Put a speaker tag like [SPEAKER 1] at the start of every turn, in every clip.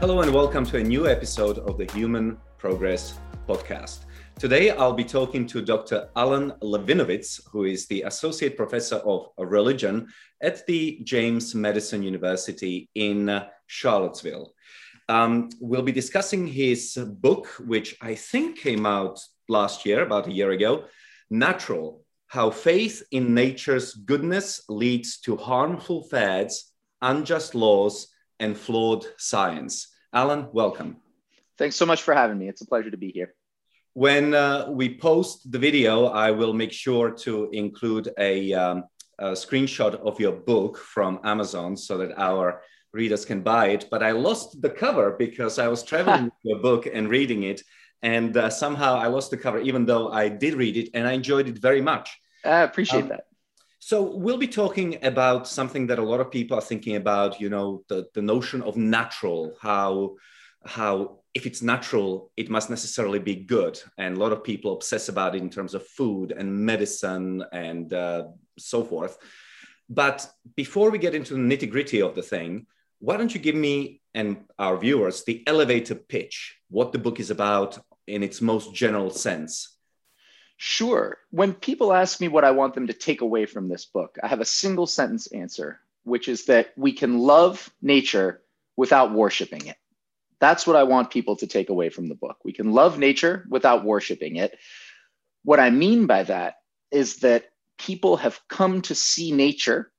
[SPEAKER 1] Hello, and welcome to a new episode of the Human Progress Podcast. Today, I'll be talking to Dr. Alan Levinovitz, who is the Associate Professor of Religion at the James Madison University in Charlottesville. Um, we'll be discussing his book, which I think came out last year, about a year ago Natural How Faith in Nature's Goodness Leads to Harmful Fads, Unjust Laws, and Flawed Science. Alan, welcome.
[SPEAKER 2] Thanks so much for having me. It's a pleasure to be here.
[SPEAKER 1] When uh, we post the video, I will make sure to include a, um, a screenshot of your book from Amazon so that our readers can buy it. But I lost the cover because I was traveling with your book and reading it. And uh, somehow I lost the cover, even though I did read it and I enjoyed it very much.
[SPEAKER 2] I appreciate um, that.
[SPEAKER 1] So we'll be talking about something that a lot of people are thinking about, you know, the, the notion of natural, how how if it's natural, it must necessarily be good. And a lot of people obsess about it in terms of food and medicine and uh, so forth. But before we get into the nitty gritty of the thing, why don't you give me and our viewers the elevator pitch, what the book is about in its most general sense?
[SPEAKER 2] Sure. When people ask me what I want them to take away from this book, I have a single sentence answer, which is that we can love nature without worshiping it. That's what I want people to take away from the book. We can love nature without worshiping it. What I mean by that is that people have come to see nature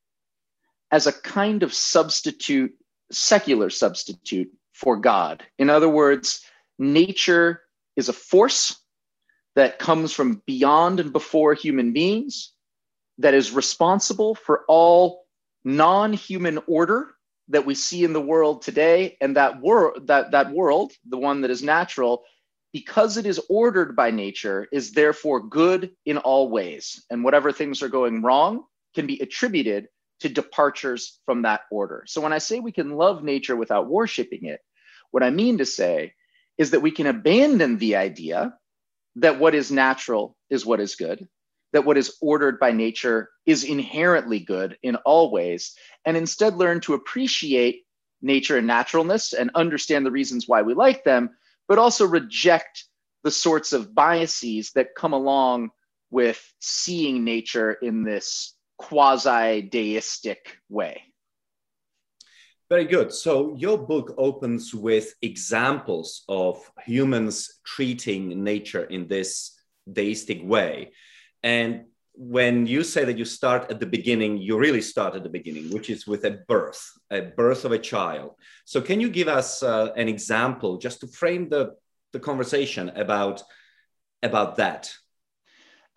[SPEAKER 2] as a kind of substitute, secular substitute for God. In other words, nature is a force that comes from beyond and before human beings, that is responsible for all non-human order that we see in the world today. And that world that that world the one that is natural because it is ordered by nature is therefore good in all ways. And whatever things are going wrong can be attributed to departures from that order. So when i say we can love nature without worshiping it what i mean to say is that we can abandon the idea that what is natural is what is good, that what is ordered by nature is inherently good in all ways, and instead learn to appreciate nature and naturalness and understand the reasons why we like them, but also reject the sorts of biases that come along with seeing nature in this quasi deistic way.
[SPEAKER 1] Very good. So your book opens with examples of humans treating nature in this deistic way. And when you say that you start at the beginning, you really start at the beginning, which is with a birth, a birth of a child. So can you give us uh, an example just to frame the, the conversation about, about that?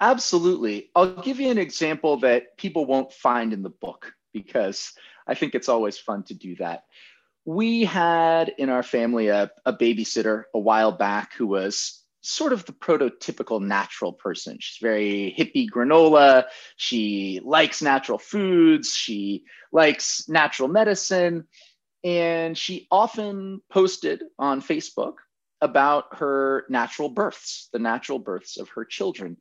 [SPEAKER 2] Absolutely. I'll give you an example that people won't find in the book because I think it's always fun to do that. We had in our family a, a babysitter a while back who was sort of the prototypical natural person. She's very hippie granola. She likes natural foods. She likes natural medicine. And she often posted on Facebook about her natural births, the natural births of her children.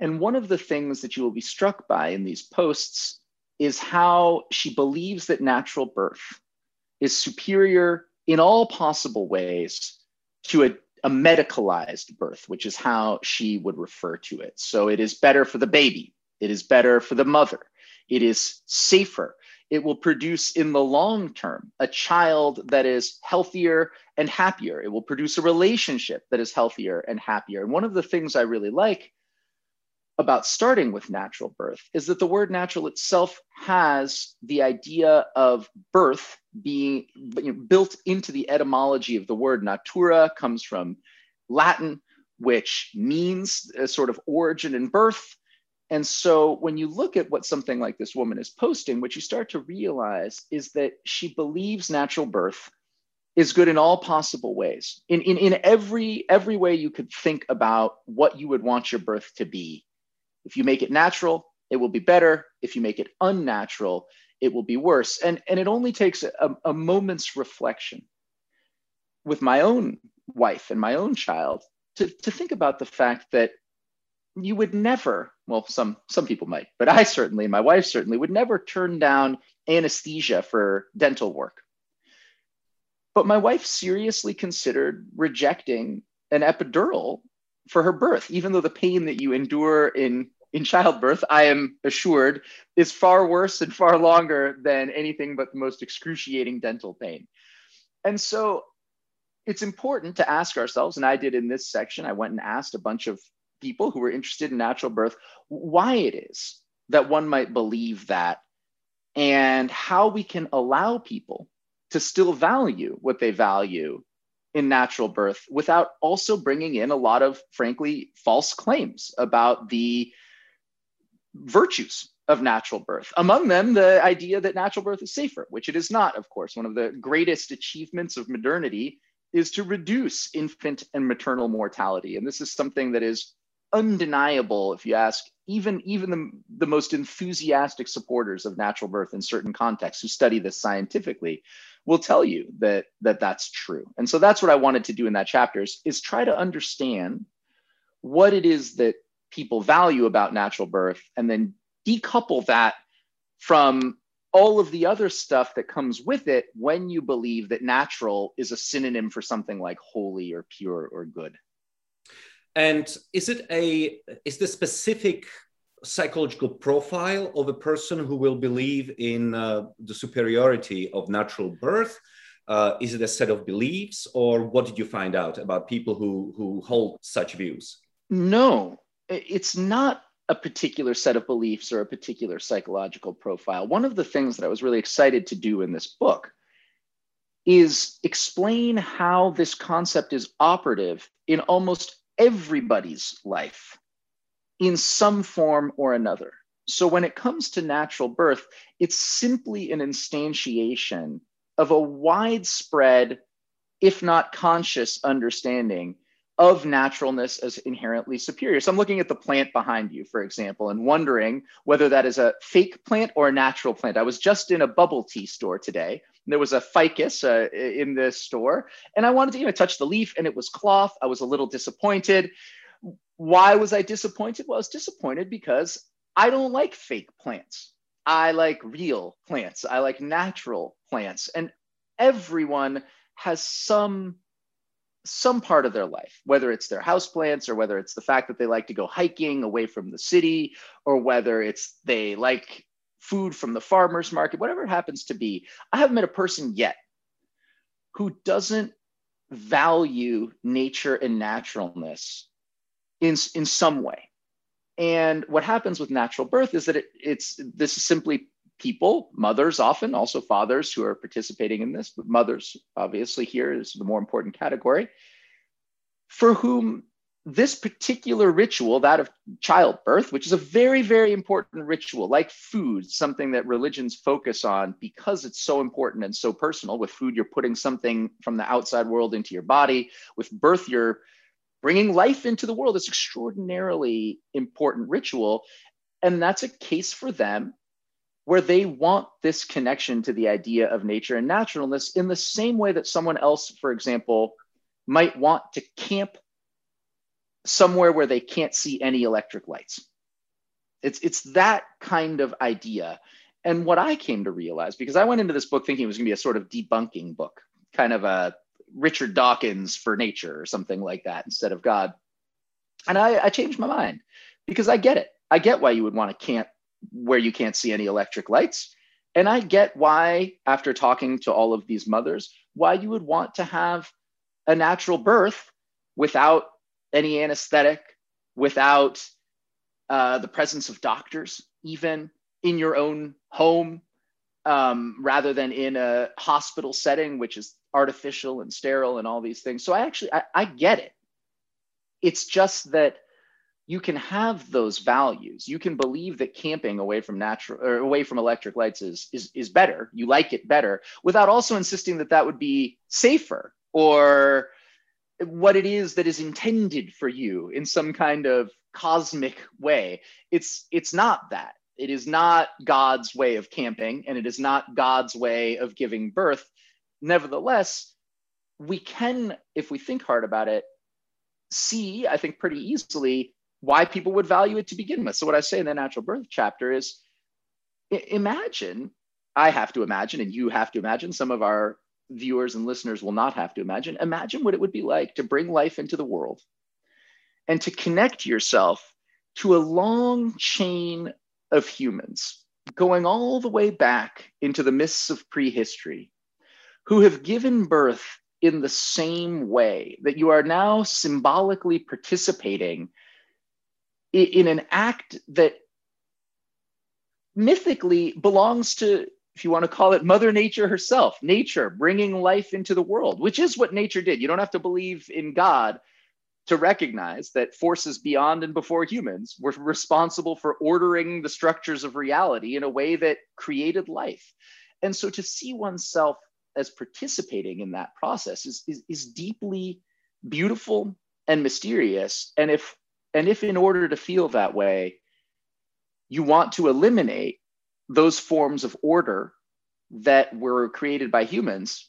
[SPEAKER 2] And one of the things that you will be struck by in these posts is how she believes that natural birth is superior in all possible ways to a, a, medicalized birth, which is how she would refer to it. So it is better for the baby, it is better for the mother, it is safer. It will produce in the long term a child that is healthier and happier. It will produce a relationship that is healthier and happier. And one of the things I really like about starting with natural birth is that the word natural itself has the idea of birth being you know, built into the etymology of the word natura comes from latin which means a sort of origin and birth. And so when you look at what something like this woman is posting what you start to realize is that she believes natural birth is good in all possible ways. In, in, in every every way you could think about what you would want your birth to be if you make it natural, it will be better. If you make it unnatural, it will be worse. And, and it only takes a, a moment's reflection with my own wife and my own child to, to think about the fact that you would never, well, some, some people might, but I certainly, my wife certainly would never turn down anesthesia for dental work. But my wife seriously considered rejecting an epidural for her birth, even though the pain that you endure in in childbirth, I am assured, is far worse and far longer than anything but the most excruciating dental pain. And so it's important to ask ourselves, and I did in this section, I went and asked a bunch of people who were interested in natural birth why it is that one might believe that and how we can allow people to still value what they value in natural birth without also bringing in a lot of, frankly, false claims about the virtues of natural birth. Among them, the idea that natural birth is safer, which it is not, of course. One of the greatest achievements of modernity is to reduce infant and maternal mortality. And this is something that is undeniable if you ask even, even the, the most enthusiastic supporters of natural birth in certain contexts who study this scientifically will tell you that, that that's true. And so that's what I wanted to do in that chapter is, is try to understand what it is that people value about natural birth and then decouple that from all of the other stuff that comes with it when you believe that natural is a synonym for something like holy or pure or good.
[SPEAKER 1] And is it a is the specific psychological profile of a person who will believe in uh, the superiority of natural birth uh, is it a set of beliefs or what did you find out about people who who hold such views?
[SPEAKER 2] No it's not a particular set of beliefs or a particular psychological profile. One of the things that I was really excited to do in this book is explain how this concept is operative in almost everybody's life in some form or another. So when it comes to natural birth, it's simply an instantiation of a widespread, if not conscious, understanding of naturalness as inherently superior. So I'm looking at the plant behind you, for example, and wondering whether that is a fake plant or a natural plant. I was just in a bubble tea store today. There was a ficus uh, in the store, and I wanted to you know, touch the leaf, and it was cloth. I was a little disappointed. Why was I disappointed? Well, I was disappointed because I don't like fake plants. I like real plants. I like natural plants. And everyone has some some part of their life, whether it's their houseplants or whether it's the fact that they like to go hiking away from the city, or whether it's they like food from the farmer's market, whatever it happens to be. I haven't met a person yet who doesn't value nature and naturalness in, in some way. And what happens with natural birth is that it, it's this is simply people, mothers often, also fathers who are participating in this, but mothers obviously here is the more important category, for whom this particular ritual, that of childbirth, which is a very, very important ritual, like food, something that religions focus on because it's so important and so personal. With food, you're putting something from the outside world into your body. With birth, you're bringing life into the world. It's extraordinarily important ritual. And that's a case for them where they want this connection to the idea of nature and naturalness in the same way that someone else, for example, might want to camp somewhere where they can't see any electric lights. It's, it's that kind of idea. And what I came to realize, because I went into this book thinking it was going to be a sort of debunking book, kind of a Richard Dawkins for nature or something like that instead of God. And I, I changed my mind because I get it. I get why you would want to camp where you can't see any electric lights. And I get why, after talking to all of these mothers, why you would want to have a natural birth without any anesthetic, without uh, the presence of doctors, even in your own home, um, rather than in a hospital setting, which is artificial and sterile and all these things. So I actually I, I get it. It's just that you can have those values. You can believe that camping away from natural or away from electric lights is, is, is better. You like it better without also insisting that that would be safer or what it is that is intended for you in some kind of cosmic way. It's, it's not that. It is not God's way of camping and it is not God's way of giving birth. Nevertheless, we can, if we think hard about it, see, I think, pretty easily why people would value it to begin with. So, what I say in the natural birth chapter is imagine, I have to imagine, and you have to imagine some of our viewers and listeners will not have to imagine. Imagine what it would be like to bring life into the world and to connect yourself to a long chain of humans going all the way back into the mists of prehistory who have given birth in the same way that you are now symbolically participating in an act that mythically belongs to if you want to call it mother nature herself nature bringing life into the world which is what nature did. You don't have to believe in god to recognize that forces beyond and before humans were responsible for ordering the structures of reality in a way that created life. And so to see oneself as participating in that process is, is, is deeply beautiful and mysterious. And if and if in order to feel that way you want to eliminate those forms of order that were created by humans,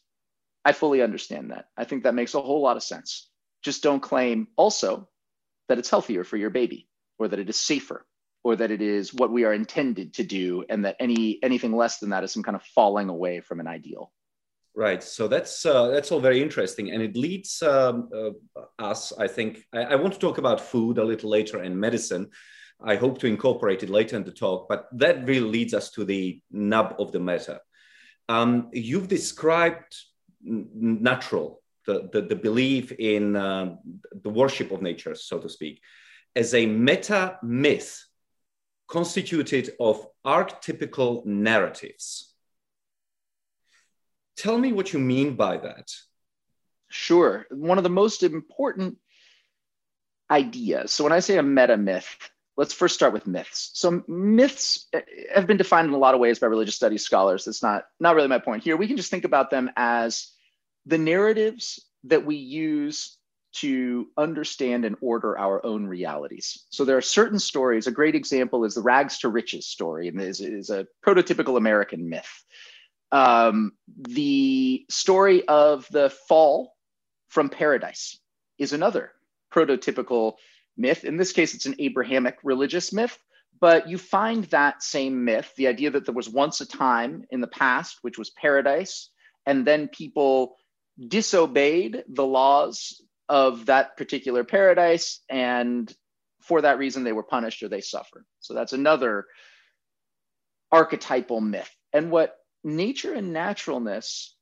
[SPEAKER 2] I fully understand that. I think that makes a whole lot of sense. Just don't claim also that it's healthier for your baby or that it is safer or that it is what we are intended to do and that any anything less than that is some kind of falling away from an ideal
[SPEAKER 1] right so that's uh, that's all very interesting and it leads um, uh, us i think I, I, want to talk about food a little later and medicine I hope to incorporate it later in the talk, but that really leads us to the nub of the matter. Um, you've described natural, the, the, the belief in uh, the worship of nature, so to speak, as a meta myth constituted of archetypical narratives. Tell me what you mean by that.
[SPEAKER 2] Sure. One of the most important ideas. So when I say a meta myth, let's first start with myths. So myths eh, have been defined in a lot of ways by religious studies scholars. That's not not really my point here. We can just think about them as the narratives that we use to understand and order our own realities. So there are certain stories. A great example is the rags to riches story, and is, is a prototypical American myth. Um, the story of the fall from paradise is another prototypical myth. In this case, it's an Abrahamic religious myth, but you find that same myth, the idea that there was once a time in the past, which was paradise, and then people disobeyed the laws of that particular paradise, and for that reason, they were punished or they suffered. So that's another archetypal myth. And what nature and naturalness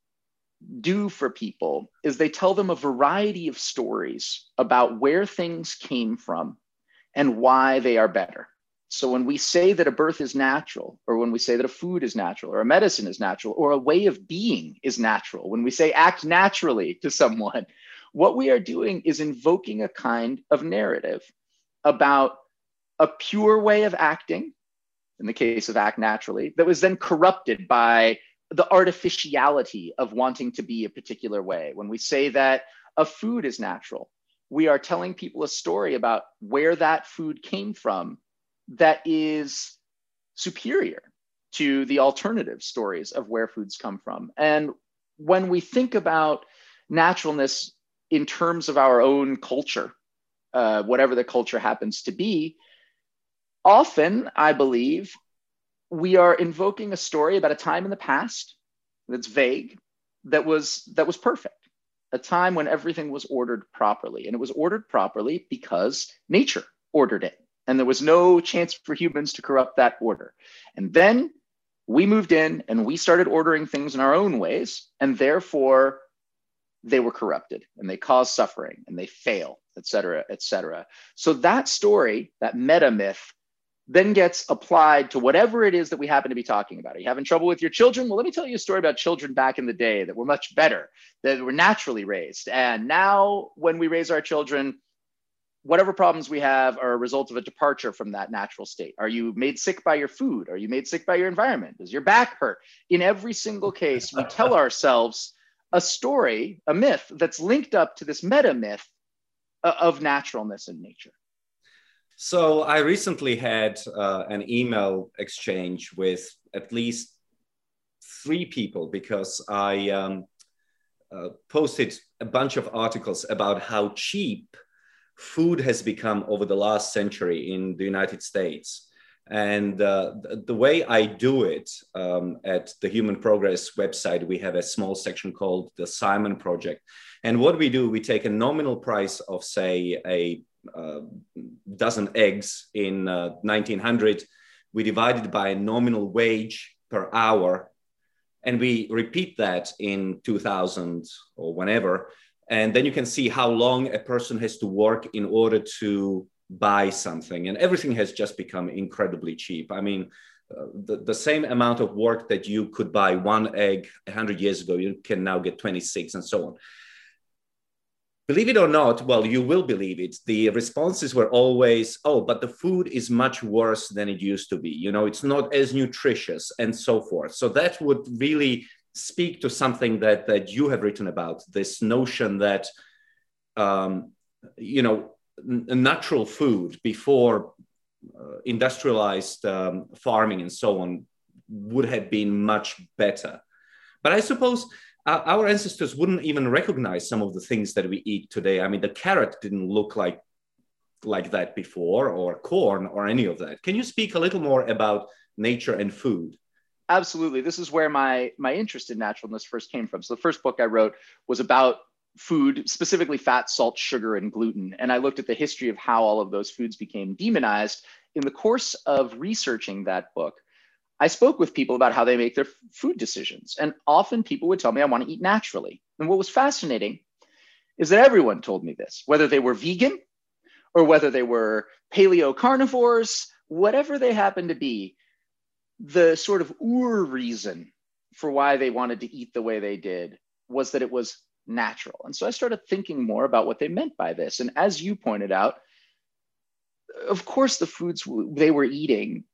[SPEAKER 2] do for people is they tell them a variety of stories about where things came from and why they are better. So when we say that a birth is natural, or when we say that a food is natural, or a medicine is natural, or a way of being is natural, when we say act naturally to someone, what we are doing is invoking a kind of narrative about a pure way of acting, in the case of act naturally, that was then corrupted by the artificiality of wanting to be a particular way. When we say that a food is natural, we are telling people a story about where that food came from that is superior to the alternative stories of where foods come from. And when we think about naturalness in terms of our own culture, uh, whatever the culture happens to be, often I believe we are invoking a story about a time in the past that's vague that was that was perfect a time when everything was ordered properly. And it was ordered properly because nature ordered it. And there was no chance for humans to corrupt that order. And then we moved in and we started ordering things in our own ways. And therefore they were corrupted and they caused suffering and they fail et cetera et cetera. So that story that meta myth then gets applied to whatever it is that we happen to be talking about. Are you having trouble with your children? Well, let me tell you a story about children back in the day that were much better, that were naturally raised. And now, when we raise our children, whatever problems we have are a result of a departure from that natural state. Are you made sick by your food? Are you made sick by your environment? Does your back hurt? In every single case, we tell ourselves a story, a myth that's linked up to this meta myth uh, of naturalness in nature.
[SPEAKER 1] So I recently had uh, an email exchange with at least three people because I um, uh, posted a bunch of articles about how cheap food has become over the last century in the United States. And uh, the, way I do it um, at the Human Progress website, we have a small section called the Simon Project. And what we do, we take a nominal price of, say, a dozen eggs in uh, 1900, we divide it by a nominal wage per hour, and we repeat that in 2000 or whenever. And then you can see how long a person has to work in order to buy something and everything has just become incredibly cheap. I mean uh, the, the same amount of work that you could buy one egg 100 years ago you can now get 26 and so on believe it or not well you will believe it the responses were always oh but the food is much worse than it used to be you know it's not as nutritious and so forth so that would really speak to something that that you have written about this notion that um, you know natural food before uh, industrialized um, farming and so on would have been much better. But I suppose our, ancestors wouldn't even recognize some of the things that we eat today. I mean, the carrot didn't look like like that before, or corn, or any of that. Can you speak a little more about nature and food?
[SPEAKER 2] Absolutely. This is where my my interest in naturalness first came from. So the first book I wrote was about food, specifically fat, salt, sugar, and gluten. And I looked at the history of how all of those foods became demonized. In the course of researching that book, I spoke with people about how they make their food decisions. And often people would tell me, I want to eat naturally. And what was fascinating is that everyone told me this, whether they were vegan or whether they were paleo carnivores, whatever they happened to be, the sort of ur reason for why they wanted to eat the way they did was that it was natural. And so I started thinking more about what they meant by this. And as you pointed out, of course, the foods they were eating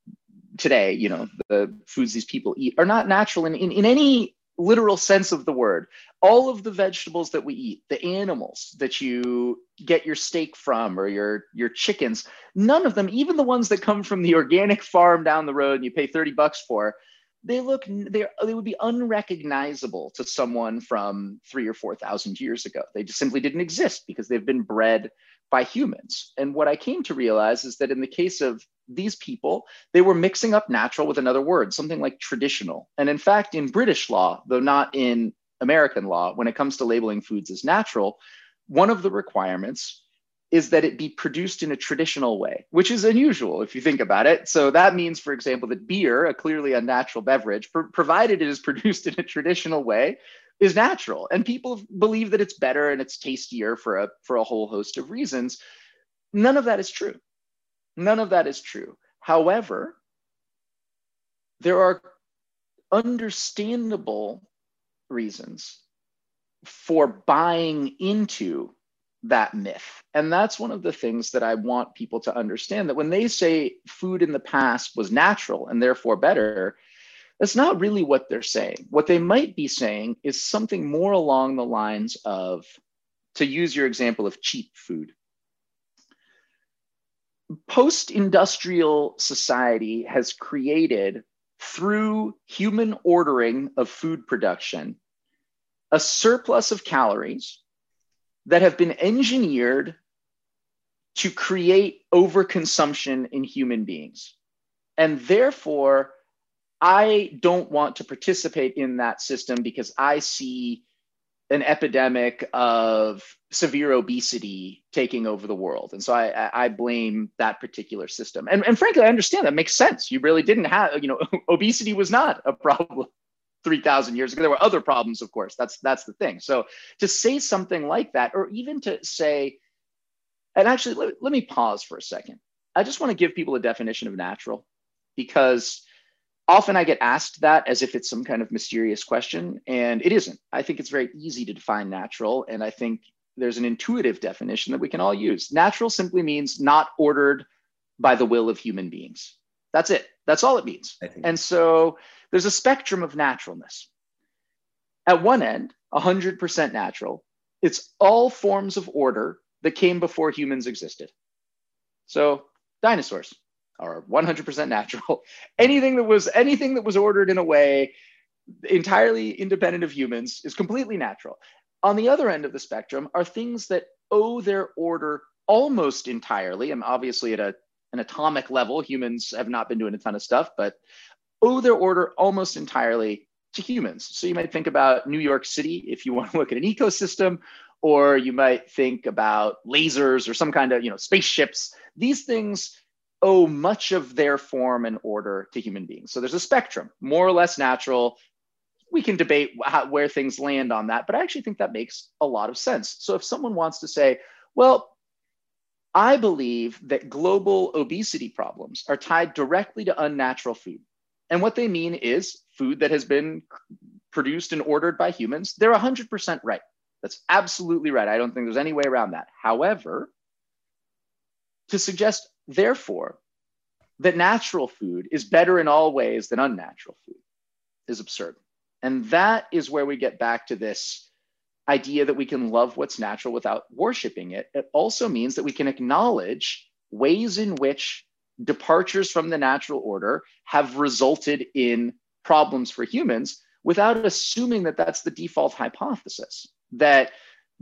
[SPEAKER 2] today, you know, the foods these people eat are not natural in, in, in any literal sense of the word. All of the vegetables that we eat, the animals that you get your steak from or your, your chickens, none of them, even the ones that come from the organic farm down the road and you pay 30 bucks for, they look they they would be unrecognizable to someone from three or four thousand years ago. They just simply didn't exist because they've been bred by humans. And what I came to realize is that in the case of these people, they were mixing up natural with another word, something like traditional. And in fact, in British law, though not in American law, when it comes to labeling foods as natural, one of the requirements is that it be produced in a traditional way, which is unusual if you think about it. So that means, for example, that beer, a clearly unnatural beverage, pr- provided it is produced in a traditional way, is natural. And people believe that it's better and it's tastier for a, for a whole host of reasons. None of that is true. None of that is true. However, there are understandable reasons for buying into that myth. And that's one of the things that I want people to understand that when they say food in the past was natural and therefore better, that's not really what they're saying. What they might be saying is something more along the lines of, to use your example of cheap food. Post industrial society has created, through human ordering of food production, a surplus of calories that have been engineered to create overconsumption in human beings. And therefore, I don't want to participate in that system because I see an epidemic of severe obesity taking over the world. And so I, I blame that particular system. And, and frankly, I understand that makes sense. You really didn't have, you know, obesity was not a problem 3000 years ago there were other problems of course that's that's the thing so to say something like that or even to say and actually let, let me pause for a second i just want to give people a definition of natural because often i get asked that as if it's some kind of mysterious question and it isn't. I think it's very easy to define natural and i think there's an intuitive definition that we can all use. Natural simply means not ordered by the will of human beings. That's it. That's all it means. And so there's a spectrum of naturalness. At one end, 100% natural, it's all forms of order that came before humans existed. So dinosaurs are 100% natural. anything that was anything that was ordered in a way entirely independent of humans is completely natural. On the other end of the spectrum are things that owe their order almost entirely, and obviously at a an atomic level, humans have not been doing a ton of stuff, but owe their order almost entirely to humans. So you might think about New York City if you want to look at an ecosystem, or you might think about lasers or some kind of you know spaceships. These things owe much of their form and order to human beings. So there's a spectrum, more or less natural. We can debate how, where things land on that, but I actually think that makes a lot of sense. So if someone wants to say, well, I believe that global obesity problems are tied directly to unnatural food. And what they mean is food that has been produced and ordered by humans. They're 100% right. That's absolutely right. I don't think there's any way around that. However, to suggest, therefore, that natural food is better in all ways than unnatural food is absurd. And that is where we get back to this idea that we can love what's natural without worshiping it. It also means that we can acknowledge ways in which departures from the natural order have resulted in problems for humans without assuming that that's the default hypothesis that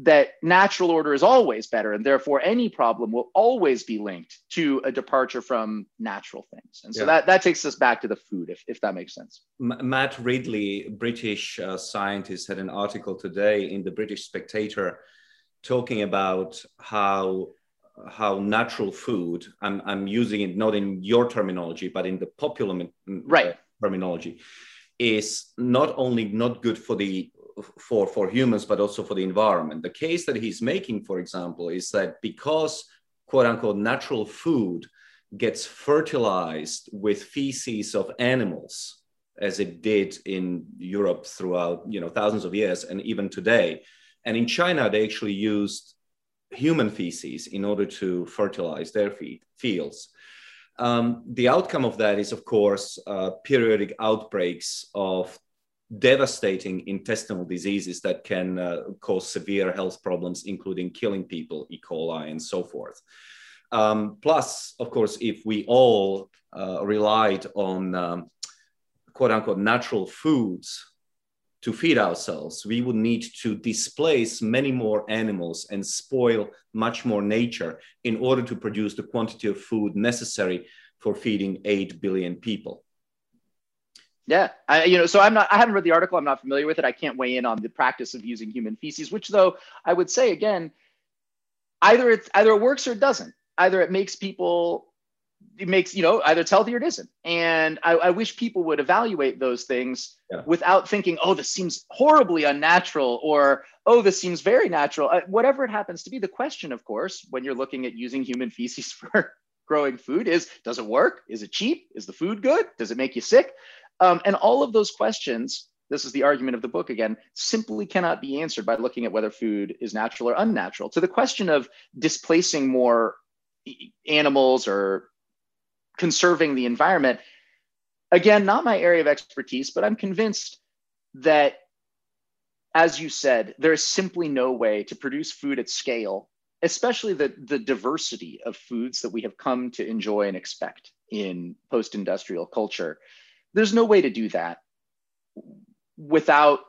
[SPEAKER 2] that natural order is always better and therefore any problem will always be linked to a departure from natural things and so yeah. that, that takes us back to the food if, if that makes sense
[SPEAKER 1] M- matt ridley british uh, scientist had an article today in the british spectator talking about how how natural food I'm, I'm using it not in your terminology but in the popular
[SPEAKER 2] right.
[SPEAKER 1] terminology is not only not good for the for, for humans, but also for the environment. The case that he's making, for example, is that because quote unquote natural food gets fertilized with feces of animals, as it did in Europe throughout you know thousands of years and even today. And in China, they actually used human feces in order to fertilize their feed, fields. Um, the outcome of that is, of course, uh, periodic outbreaks of devastating intestinal diseases that can uh, cause severe health problems, including killing people, E. coli, and so forth. Um, plus, of course, if we all uh, relied on um, quote unquote natural foods to feed ourselves, we would need to displace many more animals and spoil much more nature in order to produce the quantity of food necessary for feeding 8 billion people.
[SPEAKER 2] Yeah, I, you know, so I'm not. I haven't read the article. I'm not familiar with it. I can't weigh in on the practice of using human feces, which, though, I would say again, either it's either it works or it doesn't. Either it makes people, it makes you know, either it's healthy or it isn't. And I, I wish people would evaluate those things yeah. without thinking, oh, this seems horribly unnatural, or oh, this seems very natural. Uh, whatever it happens to be. The question, of course, when you're looking at using human feces for growing food is does it work? Is it cheap? Is the food good? Does it make you sick? Um, and all of those questions, this is the argument of the book again, simply cannot be answered by looking at whether food is natural or unnatural. To the question of displacing more animals or conserving the environment, again, not my area of expertise, but I'm convinced that, as you said, there is simply no way to produce food at scale, especially the, the diversity of foods that we have come to enjoy and expect in post industrial culture there's no way to do that without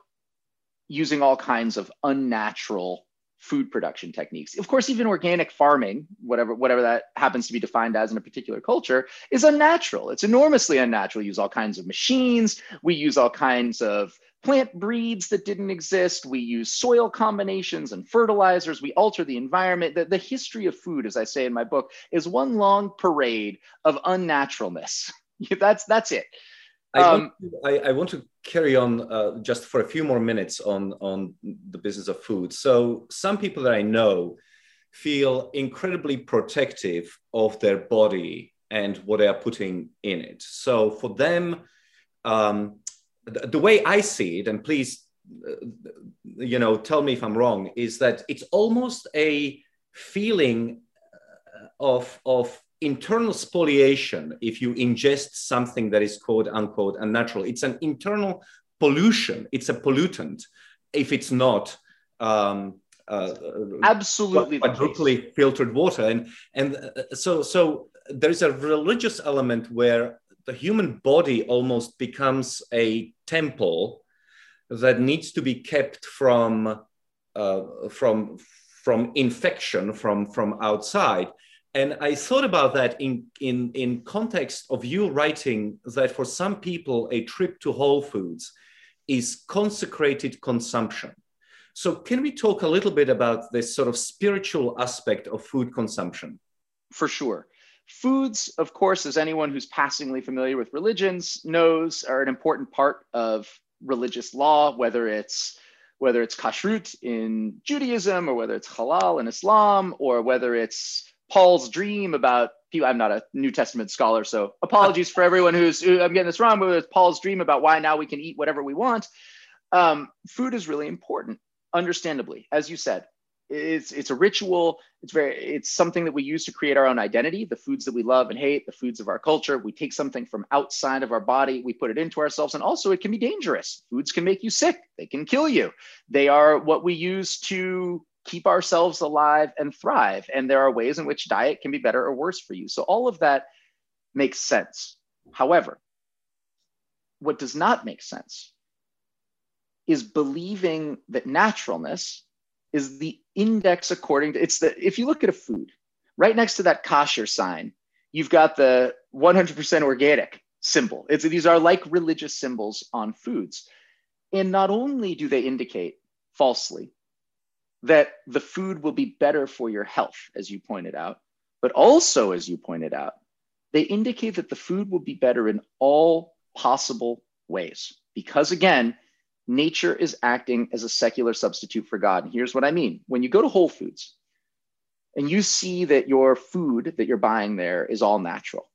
[SPEAKER 2] using all kinds of unnatural food production techniques. Of course, even organic farming, whatever whatever that happens to be defined as in a particular culture, is unnatural. It's enormously unnatural. We use all kinds of machines. We use all kinds of plant breeds that didn't exist. We use soil combinations and fertilizers. We alter the environment. The, the history of food, as I say in my book, is one long parade of unnaturalness. that's that's it.
[SPEAKER 1] I, um, want to, I, I, want to carry on uh, just for a few more minutes on, on the business of food. So, some people that I know feel incredibly protective of their body and what they are putting in it. So, for them, um, the, the, way I see it, and please, uh, you know, tell me if I'm wrong, is that it's almost a feeling uh, of, of internal spoliation if you ingest something that is quote unquote unnatural. It's an internal pollution, it's a pollutant if it's not. Um, uh,
[SPEAKER 2] absolutely
[SPEAKER 1] quadruply filtered water and and uh, so so there's a religious element where the human body almost becomes a temple that needs to be kept from uh, from from infection from from outside And I thought about that in, in, in context of you writing that for some people, a trip to Whole Foods is consecrated consumption. So, can we talk a little bit about this sort of spiritual aspect of food consumption?
[SPEAKER 2] For sure. Foods, of course, as anyone who's passingly familiar with religions knows, are an important part of religious law, whether it's whether it's kashrut in Judaism or whether it's halal in Islam or whether it's Paul's dream about I'm not a New Testament scholar, so apologies for everyone who's who, I'm getting this wrong, but it's Paul's dream about why now we can eat whatever we want. Um, food is really important, understandably, as you said. It's it's a ritual. It's very it's something that we use to create our own identity. The foods that we love and hate, the foods of our culture. We take something from outside of our body, we put it into ourselves, and also it can be dangerous. Foods can make you sick. They can kill you. They are what we use to keep ourselves alive and thrive. And there are ways in which diet can be better or worse for you. So all of that makes sense. However, what does not make sense is believing that naturalness is the index according to it's the if you look at a food right next to that kosher sign you've got the 100% organic symbol it's these are like religious symbols on foods and not only do they indicate falsely that the food will be better for your health, as you pointed out, but also, as you pointed out, they indicate that the food will be better in all possible ways. Because again, nature is acting as a secular substitute for God. And here's what I mean when you go to Whole Foods and you see that your food that you're buying there is all natural,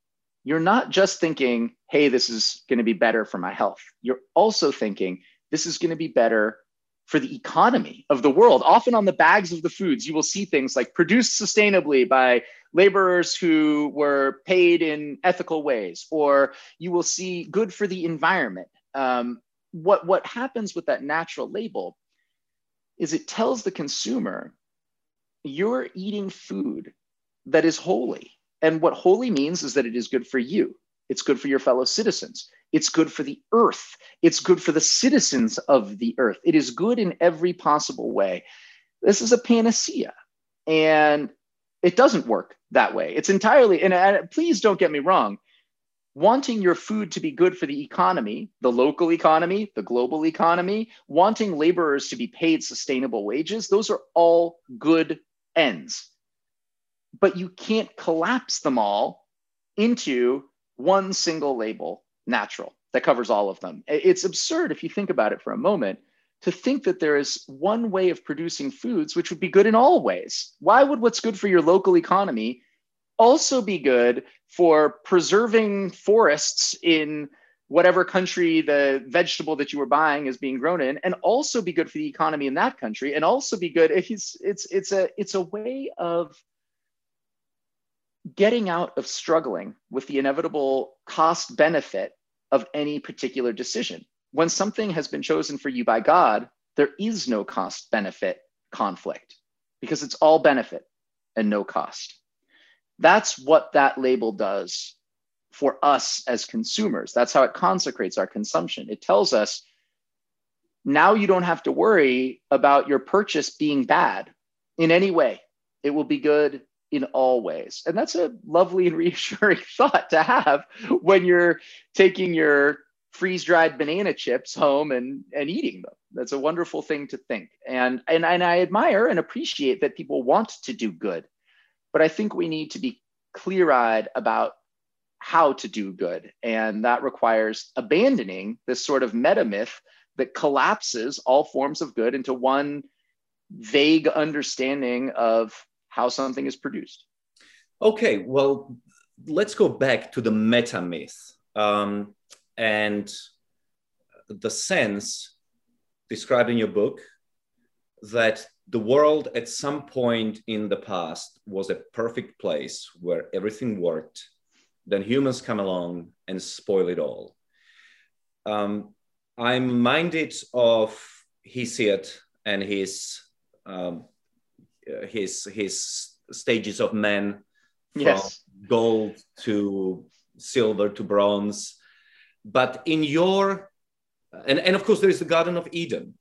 [SPEAKER 2] you're not just thinking, hey, this is going to be better for my health. You're also thinking, this is going to be better for the economy of the world. Often on the bags of the foods, you will see things like produced sustainably by laborers who were paid in ethical ways, or you will see good for the environment. Um, what, what happens with that natural label is it tells the consumer you're eating food that is holy. And what holy means is that it is good for you, it's good for your fellow citizens. It's good for the earth. It's good for the citizens of the earth. It is good in every possible way. This is a panacea. And it doesn't work that way. It's entirely, and, please don't get me wrong, wanting your food to be good for the economy, the local economy, the global economy, wanting laborers to be paid sustainable wages, those are all good ends. But you can't collapse them all into one single label natural that covers all of them. It's absurd if you think about it for a moment to think that there is one way of producing foods which would be good in all ways. Why would what's good for your local economy also be good for preserving forests in whatever country the vegetable that you were buying is being grown in and also be good for the economy in that country and also be good it's it's it's a it's a way of getting out of struggling with the inevitable cost benefit of any particular decision. When something has been chosen for you by God, there is no cost benefit conflict because it's all benefit and no cost. That's what that label does for us as consumers. That's how it consecrates our consumption. It tells us now you don't have to worry about your purchase being bad in any way. It will be good in all ways. And that's a lovely and reassuring thought to have when you're taking your freeze dried banana chips home and, and eating them. That's a wonderful thing to think. And, and, and I admire and appreciate that people want to do good. But I think we need to be clear eyed about how to do good. And that requires abandoning this sort of meta myth that collapses all forms of good into one vague understanding of how something is produced.
[SPEAKER 1] Okay, well, let's go back to the meta myth um, and the sense described in your book that the world at some point in the past was a perfect place where everything worked. Then humans come along and spoil it all. Um, I'm minded of Hesiod and his um, uh, his his stages of men
[SPEAKER 2] from yes.
[SPEAKER 1] gold to silver to bronze but in your and, and of course there is the garden of eden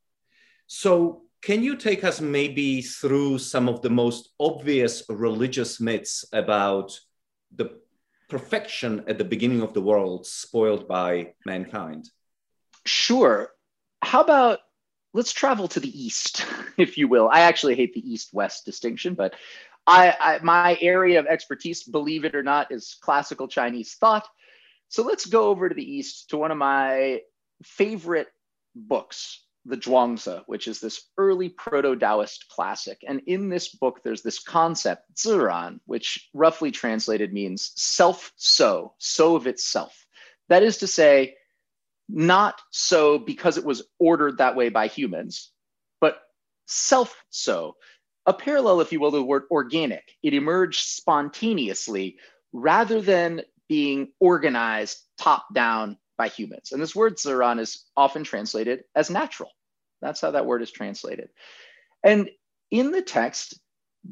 [SPEAKER 1] so can you take us maybe through some of the most obvious religious myths about the perfection at the beginning of the world spoiled by mankind?
[SPEAKER 2] Sure. How about let's travel to the east, if you will. I actually hate the east west distinction, but I, I, my area of expertise, believe it or not, is classical Chinese thought. So let's go over to the east to one of my favorite books, the Zhuangzi, which is this early proto Taoist classic. And in this book, there's this concept, ziran, which roughly translated means self so, so of itself. That is to say, not so because it was ordered that way by humans, but self so. A parallel, if you will, to the word organic. It emerged spontaneously rather than being organized top down by humans. And this word ziran is often translated as natural. That's how that word is translated. And in the text,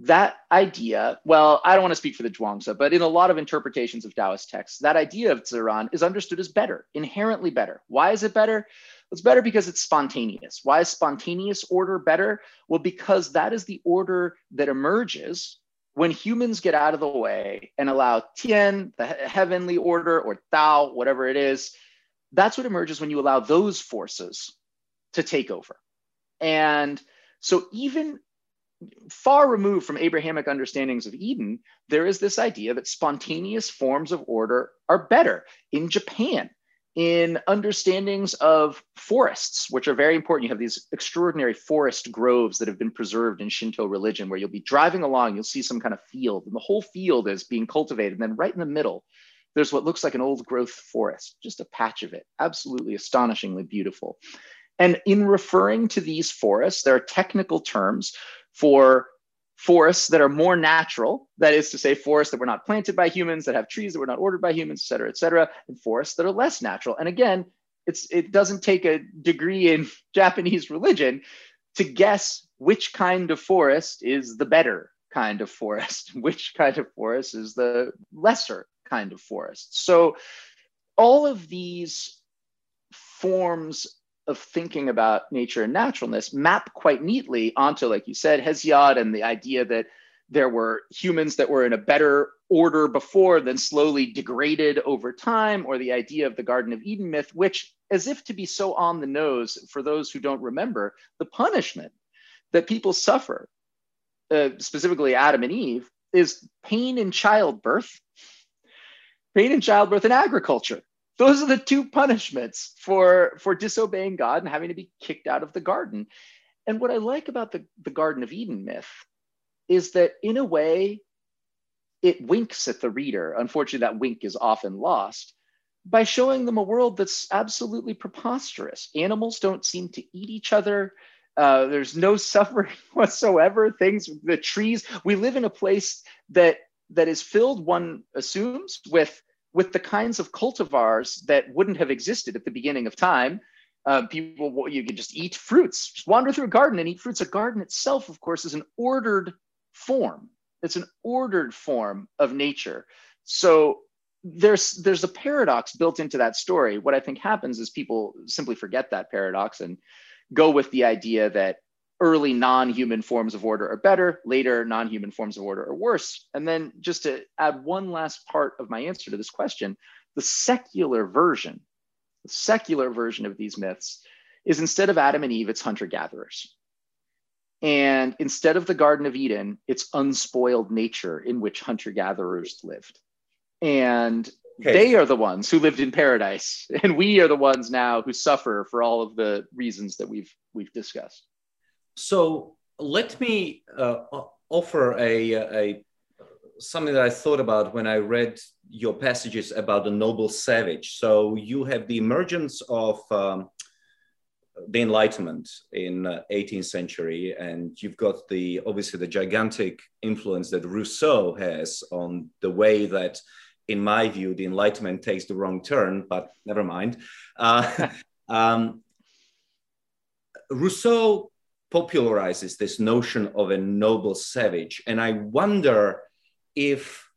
[SPEAKER 2] that idea, well, I don't want to speak for the Zhuangzi, but in a lot of interpretations of Taoist texts, that idea of ziran is understood as better, inherently better. Why is it better? It's better because it's spontaneous. Why is spontaneous order better? Well, because that is the order that emerges when humans get out of the way and allow Tian, the heavenly order, or Tao, whatever it is, that's what emerges when you allow those forces to take over. And so, even far removed from Abrahamic understandings of Eden, there is this idea that spontaneous forms of order are better. In Japan, in understandings of forests, which are very important. You have these extraordinary forest groves that have been preserved in Shinto religion, where you'll be driving along, you'll see some kind of field, and the whole field is being cultivated. And then right in the middle, there's what looks like an old growth forest, just a patch of it, absolutely astonishingly beautiful. And in referring to these forests, there are technical terms for forests that are more natural, that is to say, forests that were not planted by humans, that have trees that were not ordered by humans, et cetera, et cetera, and forests that are less natural. And again, it's, it doesn't take a degree in Japanese religion to guess which kind of forest is the better kind of forest, which kind of forest is the lesser kind of forest. So all of these forms of thinking about nature and naturalness map quite neatly onto, like you said, Hesiod and the idea that there were humans that were in a better order before, then slowly degraded over time, or the idea of the Garden of Eden myth, which, as if to be so on the nose for those who don't remember, the punishment that people suffer, uh, specifically Adam and Eve, is pain in childbirth, pain in childbirth and agriculture those are the two punishments for for disobeying god and having to be kicked out of the garden. And what i like about the, the garden of eden myth is that in a way it winks at the reader. Unfortunately that wink is often lost by showing them a world that's absolutely preposterous. Animals don't seem to eat each other. Uh, there's no suffering whatsoever. Things the trees we live in a place that that is filled one assumes with with the kinds of cultivars that wouldn't have existed at the beginning of time. Uh, people, you could just eat fruits, just wander through a garden and eat fruits. A garden itself, of course, is an ordered form. It's an ordered form of nature. So there's there's a paradox built into that story. What I think happens is people simply forget that paradox and go with the idea that early non-human forms of order are better, later non-human forms of order are worse. And then just to add one last part of my answer to this question, the secular version, the secular version of these myths is instead of Adam and Eve, it's hunter-gatherers. And instead of the Garden of Eden, it's unspoiled nature in which hunter-gatherers lived. And okay. they are the ones who lived in paradise. And we are the ones now who suffer for all of the reasons that we've we've discussed.
[SPEAKER 1] So let me uh, offer a, a something that I thought about when I read your passages about the noble savage. So you have the emergence of um, the Enlightenment in uh, 18th century, and you've got the obviously the gigantic influence that Rousseau has on the way that, in my view, the Enlightenment takes the wrong turn. But never mind. Uh, um, Rousseau popularizes this notion of a noble savage. And I wonder if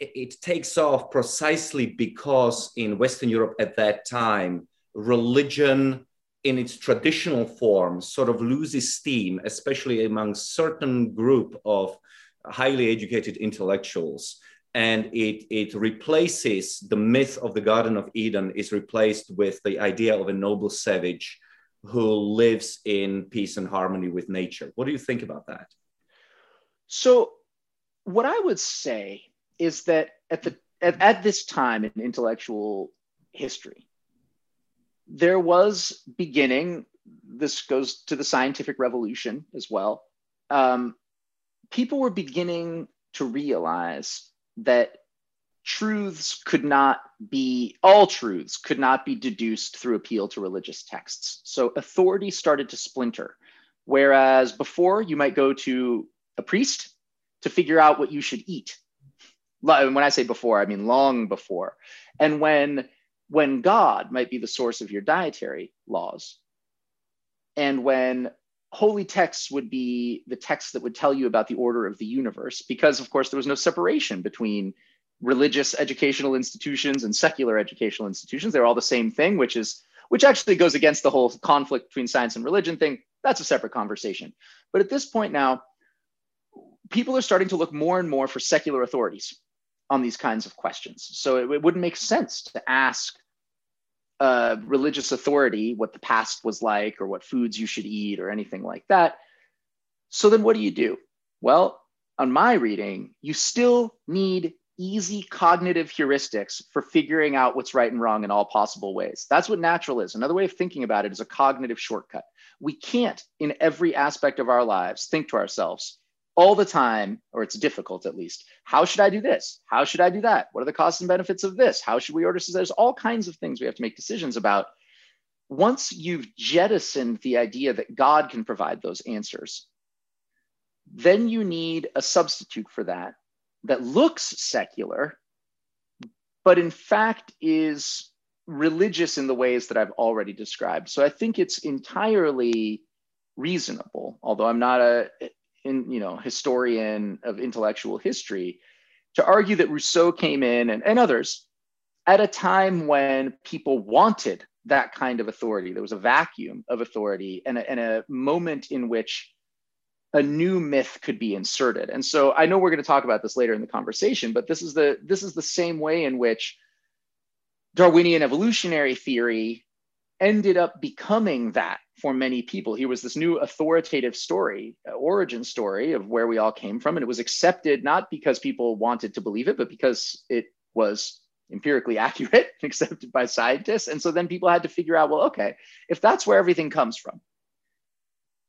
[SPEAKER 1] it takes off precisely because in Western Europe at that time, religion in its traditional form sort of loses steam, especially among certain group of highly educated intellectuals. And it, it replaces the myth of the Garden of Eden is replaced with the idea of a noble savage who lives in peace and harmony with nature. What do you think about that?
[SPEAKER 2] So, what I would say is that at the at, at this time in intellectual history, there was beginning. This goes to the scientific revolution as well. Um, people were beginning to realize that truths could not be all truths could not be deduced through appeal to religious texts. So authority started to splinter. Whereas before you might go to a priest to figure out what you should eat. When i say before i mean long before. And when when god might be the source of your dietary laws. And when holy texts would be the texts that would tell you about the order of the universe because of course there was no separation between religious educational institutions and secular educational institutions they're all the same thing which is which actually goes against the whole conflict between science and religion thing that's a separate conversation but at this point now people are starting to look more and more for secular authorities on these kinds of questions so it, it wouldn't make sense to ask a religious authority what the past was like or what foods you should eat or anything like that. So then what do you do? Well, on my reading, you still need easy cognitive heuristics for figuring out what's right and wrong in all possible ways. That's what natural is. Another way of thinking about it is a cognitive shortcut. We can't, in every aspect of our lives, think to ourselves, all the time, or it's difficult at least. How should I do this? How should I do that? What are the costs and benefits of this? How should we order? So there's all kinds of things we have to make decisions about. Once you've jettisoned the idea that God can provide those answers, then you need a substitute for that that looks secular, but in fact is religious in the ways that I've already described. So I think it's entirely reasonable, although I'm not a in, you know, historian of intellectual history, to argue that Rousseau came in and, and others at a time when people wanted that kind of authority. There was a vacuum of authority and a, and a moment in which a new myth could be inserted. And so I know we're going to talk about this later in the conversation, but this is the this is the same way in which Darwinian evolutionary theory ended up becoming that for many people. He was this new authoritative story, uh, origin story of where we all came from. And it was accepted not because people wanted to believe it, but because it was empirically accurate and accepted by scientists. And so then people had to figure out well, okay, if that's where everything comes from,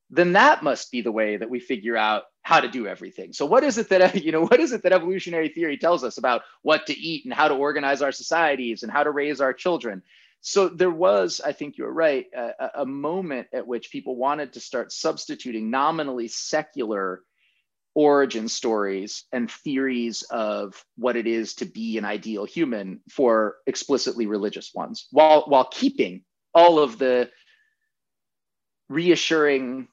[SPEAKER 2] then that must be the way that we figure out how to do everything. So what is it that you know what is it that evolutionary theory tells us about what to eat and how to organize our societies and how to raise our children? so there was i think you're right a, a, moment at which people wanted to start substituting nominally secular origin stories and theories of what it is to be an ideal human for explicitly religious ones while while keeping all of the reassuring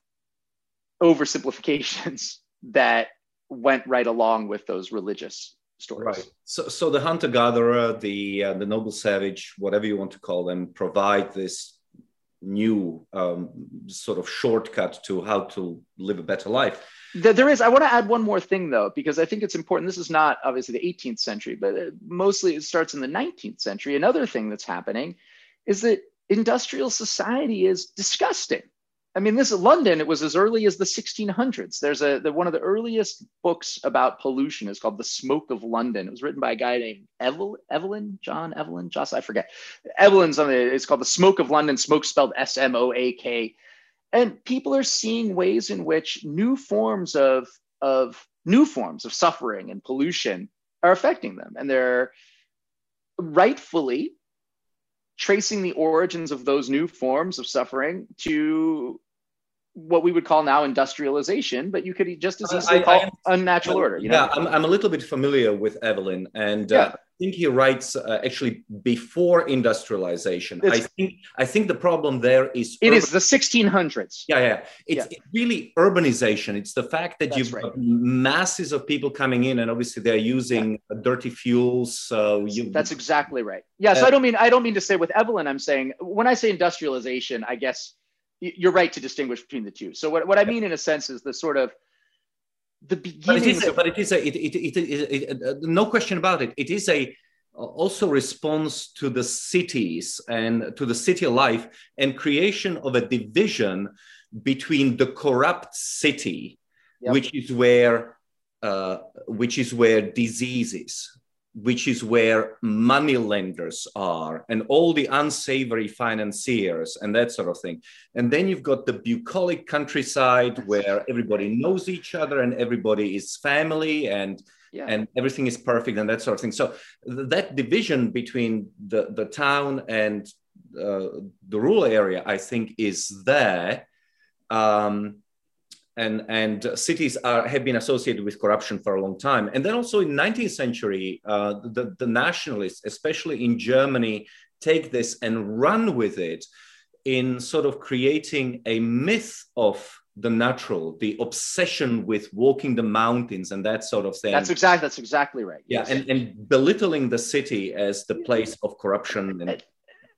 [SPEAKER 2] oversimplifications that went right along with those religious stories.
[SPEAKER 1] Right. So, so the hunter gatherer, the uh, the noble savage, whatever you want to call them, provide this new um, sort of shortcut to how to live a better life.
[SPEAKER 2] There is. I want to add one more thing though, because I think it's important. This is not obviously the 18th century, but uh, mostly it starts in the 19th century. Another thing that's happening is that industrial society is disgusting. I mean, this is London. It was as early as the 1600s. There's a the, one of the earliest books about pollution is called "The Smoke of London." It was written by a guy named Evel, Evelyn, John Evelyn, Joss, I forget. Evelyn's on it. It's called "The Smoke of London." Smoke spelled S M O A K. And people are seeing ways in which new forms of of new forms of suffering and pollution are affecting them, and they're rightfully tracing the origins of those new forms of suffering to what we would call now industrialization, but you could just as easily I, call I, unnatural order. You know?
[SPEAKER 1] Yeah, I'm, I'm a little bit familiar with Evelyn, and uh, think he writes uh, actually before industrialization. It's, I think I think the problem there is
[SPEAKER 2] it urban- is the 1600s.
[SPEAKER 1] Yeah, yeah. It's, yeah. really urbanization. It's the fact that That's you've right. got masses of people coming in, and obviously they're using yeah. dirty fuels. So you,
[SPEAKER 2] That's exactly right. Yeah. So uh, I don't mean I don't mean to say with Evelyn. I'm saying when I say industrialization, I guess you're right to distinguish between the two. So what, what I mean in a sense is the sort of the beginning.
[SPEAKER 1] But it is, a, but it is a, it, it, it, it, uh, no question about it. It is a also response to the cities and to the city life and creation of a division between the corrupt city, yep. which is where uh, which is where diseases which is where money lenders are and all the unsavory financiers and that sort of thing. And then you've got the bucolic countryside where everybody knows each other and everybody is family and yeah. and everything is perfect and that sort of thing. So th- that division between the, the town and uh, the rural area, I think, is there. Um, and and cities are have been associated with corruption for a long time. And then also in 19th century uh, the, the nationalists especially in germany take this and run with it in sort of creating a myth of the natural the obsession with walking the mountains and that sort of thing.
[SPEAKER 2] That's exactly that's exactly right.
[SPEAKER 1] Yeah yes. and, and belittling the city as the place of corruption
[SPEAKER 2] and, and,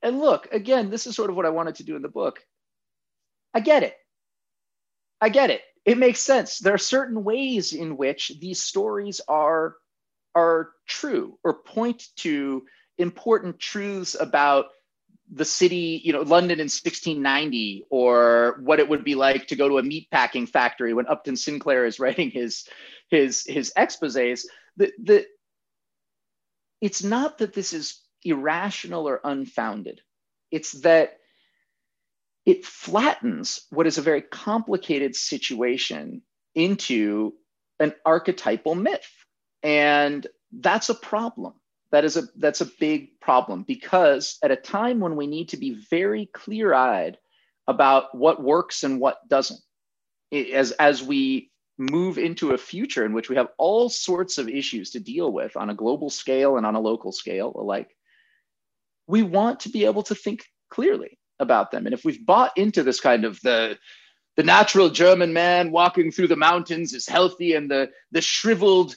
[SPEAKER 2] and look again this is sort of what i wanted to do in the book. I get it I get it. It makes sense. There are certain ways in which these stories are are true or point to important truths about the city, you know, London in 1690, or what it would be like to go to a meat packing factory when Upton Sinclair is writing his his his exposés. The, the it's not that this is irrational or unfounded. It's that it flattens what is a very complicated situation into an archetypal myth. And that's a problem. That is a that's a big problem because at a time when we need to be very clear-eyed about what works and what doesn't, as as we move into a future in which we have all sorts of issues to deal with on a global scale and on a local scale alike, we want to be able to think clearly about them. And if we've bought into this kind of the the natural German man walking through the mountains is healthy, and the the shriveled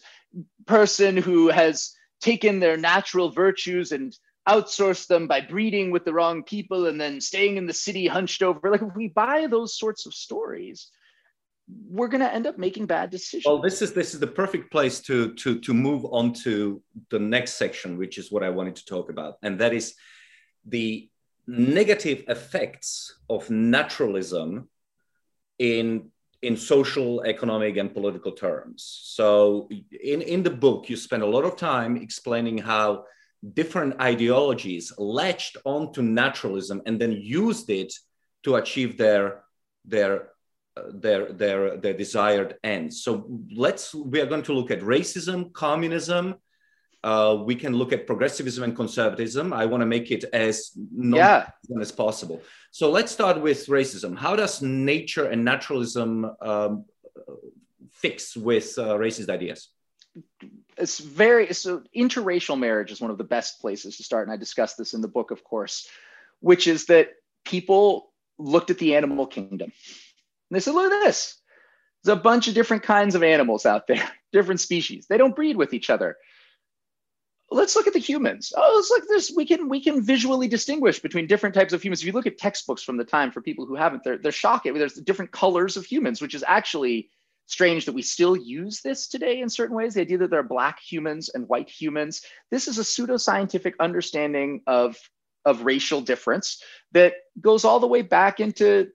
[SPEAKER 2] person who has taken their natural virtues and outsourced them by breeding with the wrong people and then staying in the city hunched over. Like if we buy those sorts of stories, we're going to end up making bad decisions.
[SPEAKER 1] Well, this is this is the perfect place to to to move on to the next section, which is what I wanted to talk about, and that is the negative effects of naturalism in in social, economic, and political terms. So, in, in the book, you spend a lot of time explaining how different ideologies latched onto naturalism and then used it to achieve their their their their their desired ends. So let's we are going to look at racism, communism, uh, we can look at progressivism and conservatism. I want to make it as non as possible. So let's start with racism. How does nature and naturalism um, fix with uh, racist ideas?
[SPEAKER 2] It's very so interracial marriage is one of the best places to start, and I discuss this in the book, of course, which is that people looked at the animal kingdom and they said, "Look at this." There's a bunch of different kinds of animals out there, different species. They don't breed with each other let's look at the humans. Oh, let's look at this. We can we can visually distinguish between different types of humans. If you look at textbooks from the time for people who haven't, they're they're shocking. There's different colors of humans, which is actually strange that we still use this today in certain ways. The idea that there are black humans and white humans. This is a pseudoscientific understanding of of racial difference that goes all the way back into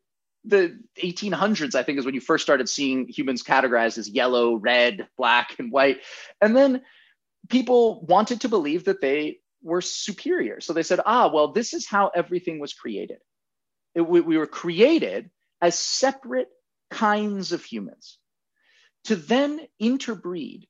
[SPEAKER 2] the 1800s, I think, is when you first started seeing humans categorized as yellow, red, black, and white. And then people wanted to believe that they were superior. So they said, ah, well, this is how everything was created. It, we, we were created as separate kinds of humans. To then interbreed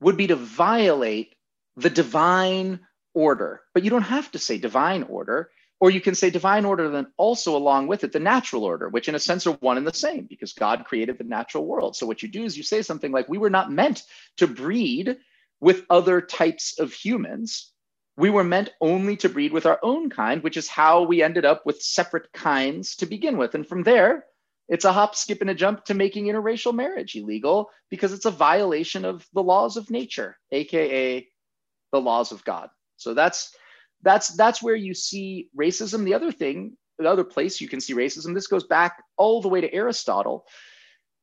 [SPEAKER 2] would be to violate the divine order. But you don't have to say divine order, or you can say divine order, then also along with it, the natural order, which in a sense are one and the same because God created the natural world. So what you do is you say something like, We were not meant to breed with other types of humans. We were meant only to breed with our own kind, which is how we ended up with separate kinds to begin with. And from there, it's a hop, skip, and a jump to making interracial marriage illegal because it's a violation of the laws of nature, aka the laws of God. So that's that's that's where you see racism. The other thing, the other place you can see racism, this goes back all the way to Aristotle,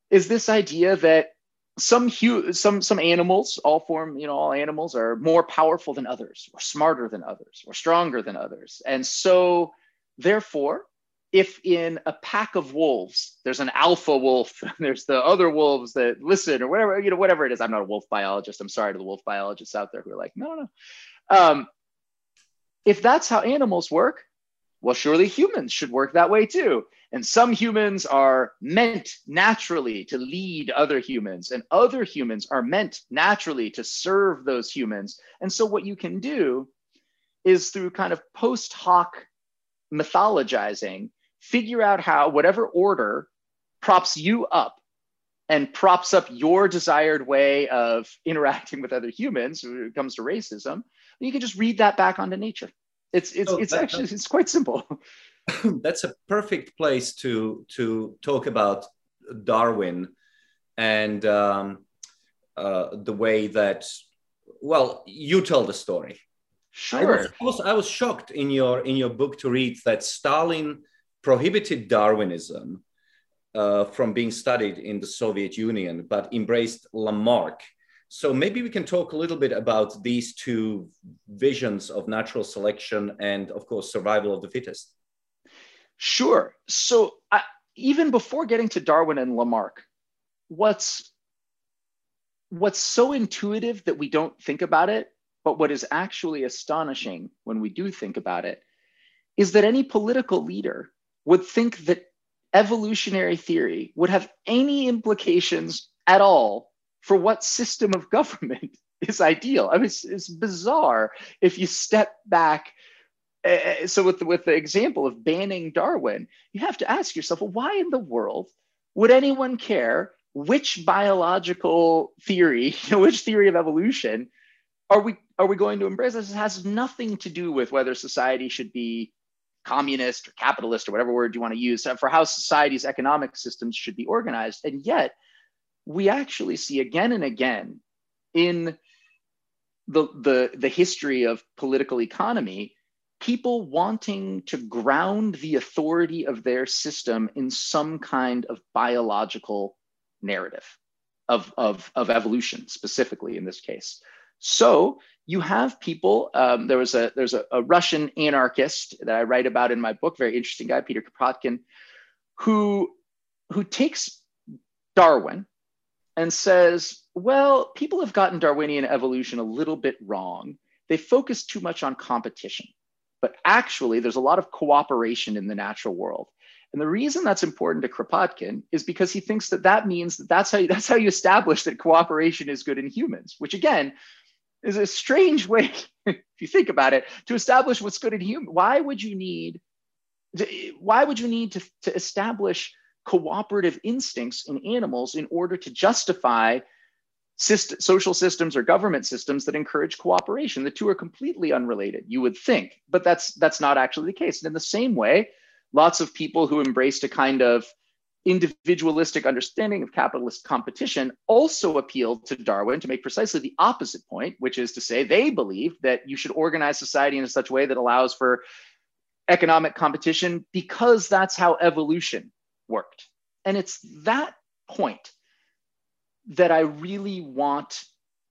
[SPEAKER 2] is this idea that some hu- some some animals, all form, you know, all animals are more powerful than others, or smarter than others, or stronger than others. And so therefore, if in a pack of wolves there's an alpha wolf there's the other wolves that listen or whatever you know whatever it is i'm not a wolf biologist i'm sorry to the wolf biologists out there who are like no no um, if that's how animals work well surely humans should work that way too and some humans are meant naturally to lead other humans and other humans are meant naturally to serve those humans and so what you can do is through kind of post hoc mythologizing figure out how whatever order props you up and props up your desired way of interacting with other humans when it comes to racism, you can just read that back onto nature. It's it's it's that, actually it's quite simple.
[SPEAKER 1] That's a perfect place to to talk about Darwin and um, uh, the way that well you tell the story.
[SPEAKER 2] Sure.
[SPEAKER 1] I was, I was, I was shocked in your in your book to read that Stalin prohibited Darwinism uh, from being studied in the Soviet Union, but embraced Lamarck. So maybe we can talk a little bit about these two visions of natural selection and, of course, survival of the fittest.
[SPEAKER 2] Sure. So I, even before getting to Darwin and Lamarck, what's what's so intuitive that we don't think about it, but what is actually astonishing when we do think about it, is that any political leader would think that evolutionary theory would have any implications at all for what system of government is ideal. I mean, it's, it's bizarre if you step back. So, with the, with the example of banning Darwin, you have to ask yourself, well, why in the world would anyone care which biological theory, which theory of evolution are we are we going to embrace? This has nothing to do with whether society should be communist or capitalist or whatever word you want to use for how society's economic systems should be organized. And yet, we actually see again and again in the, the, the history of political economy people wanting to ground the authority of their system in some kind of biological narrative of, of, of evolution, specifically in this case. So you have people. Um, there was a there's a, a, Russian anarchist that I write about in my book, very interesting guy, Peter Kropotkin, who who takes Darwin and says, well, people have gotten Darwinian evolution a little bit wrong. They focus too much on competition, but actually, there's a lot of cooperation in the natural world. And the reason that's important to Kropotkin is because he thinks that that means that that's how you, that's how you establish that cooperation is good in humans, which again is a strange way, if you think about it, to establish what's good in human. Why would you need, why would you need to, to establish cooperative instincts in animals in order to justify syst- social systems or government systems that encourage cooperation? The two are completely unrelated, you would think, but that's that's not actually the case. And in the same way, lots of people who embraced a kind of individualistic understanding of capitalist competition also appealed to Darwin to make precisely the opposite point, which is to say they believe that you should organize society in such a way that allows for economic competition because that's how evolution worked. And it's that point that I really want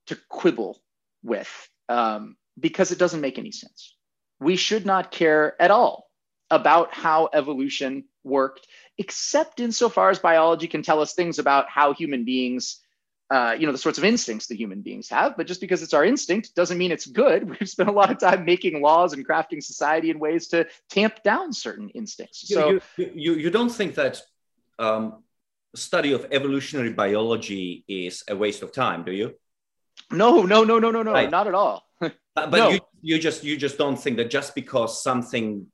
[SPEAKER 2] to quibble with um, because it doesn't make any sense. We should not care at all about how evolution worked, except insofar as biology can tell us things about how human beings, uh, you know, the sorts of instincts that human beings have. But just because it's our instinct doesn't mean it's good. We've spent a lot of time making laws and crafting society in ways to tamp down certain instincts.
[SPEAKER 1] So you, you, you don't think that um, study of evolutionary biology is a waste of time, do you?
[SPEAKER 2] No, no, no, no, no, no, right. not at all.
[SPEAKER 1] but, but no. you, you just you just don't think that just because something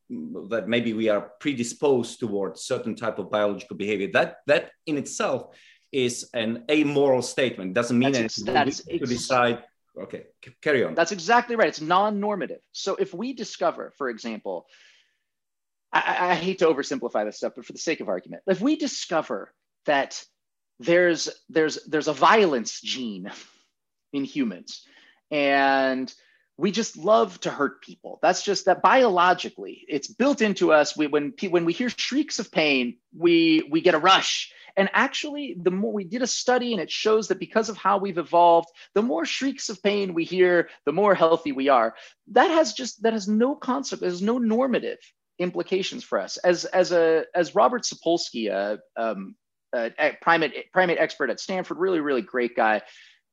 [SPEAKER 1] that maybe we are predisposed towards certain type of biological behavior that that in itself is an amoral statement doesn't mean
[SPEAKER 2] that's,
[SPEAKER 1] anything that's,
[SPEAKER 2] to
[SPEAKER 1] decide Okay, carry on.
[SPEAKER 2] That's exactly right. It's non-normative. So if we discover, for example, I, I hate to oversimplify this stuff, but for the sake of argument, if we discover that there's there's there's a violence gene in humans, and we just love to hurt people. That's just that biologically, it's built into us. We, when when we hear shrieks of pain, we we get a rush. And actually, the more we did a study, and it shows that because of how we've evolved, the more shrieks of pain we hear, the more healthy we are. That has just that has no concept there's no normative implications for us. As as a as Robert Sapolsky, a, um, Uh, a primate primate expert at Stanford, really really great guy.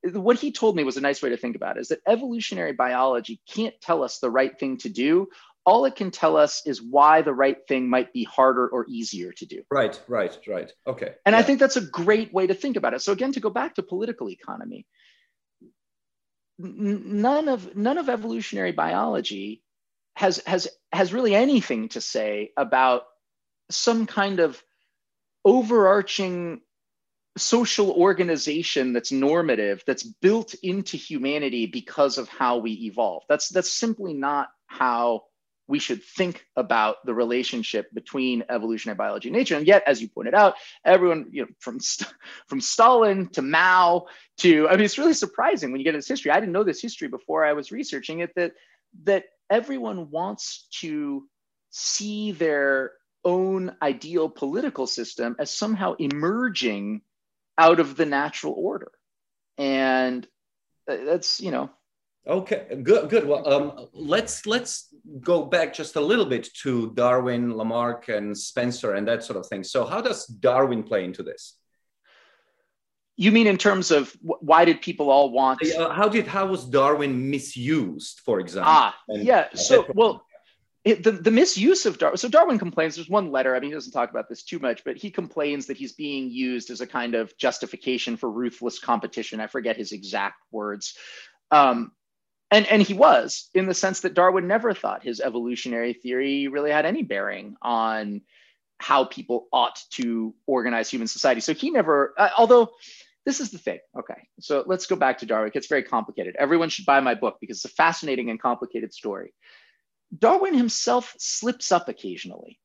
[SPEAKER 2] What he told me was a nice way to think about it, is that evolutionary biology can't tell us the right thing to do. All it can tell us is why the right thing might be harder or easier to do.
[SPEAKER 1] Right, right, right. Okay.
[SPEAKER 2] And yeah. I think that's a great way to think about it. So again, to go back to political economy, none of none of evolutionary biology has has has really anything to say about some kind of overarching social organization that's normative that's built into humanity because of how we evolve. That's that's simply not how we should think about the relationship between evolutionary biology and nature. And yet as you pointed out everyone you know from from stalin to mao to i mean it's really surprising when you get into this history. I didn't know this history before i was researching it that that everyone wants to see their own ideal political system as somehow emerging out of the natural order and that's you know
[SPEAKER 1] okay good good well um, let's let's go back just a little bit to darwin lamarck and spencer and that sort of thing so how does darwin play into this
[SPEAKER 2] you mean in terms of why did people all want?
[SPEAKER 1] Uh, how did how was Darwin misused, for example?
[SPEAKER 2] Ah, and, yeah. So well, it, the the misuse of Darwin. So Darwin complains. There's one letter. I mean, he doesn't talk about this too much, but he complains that he's being used as a kind of justification for ruthless competition. I forget his exact words. Um, and, and he was in the sense that Darwin never thought his evolutionary theory really had any bearing on how people ought to organize human society. So he never, uh, although this is the thing. Okay. So let's go back to Darwin. It's very complicated. Everyone should buy my book because it's a fascinating and complicated story. Darwin himself slips up occasionally.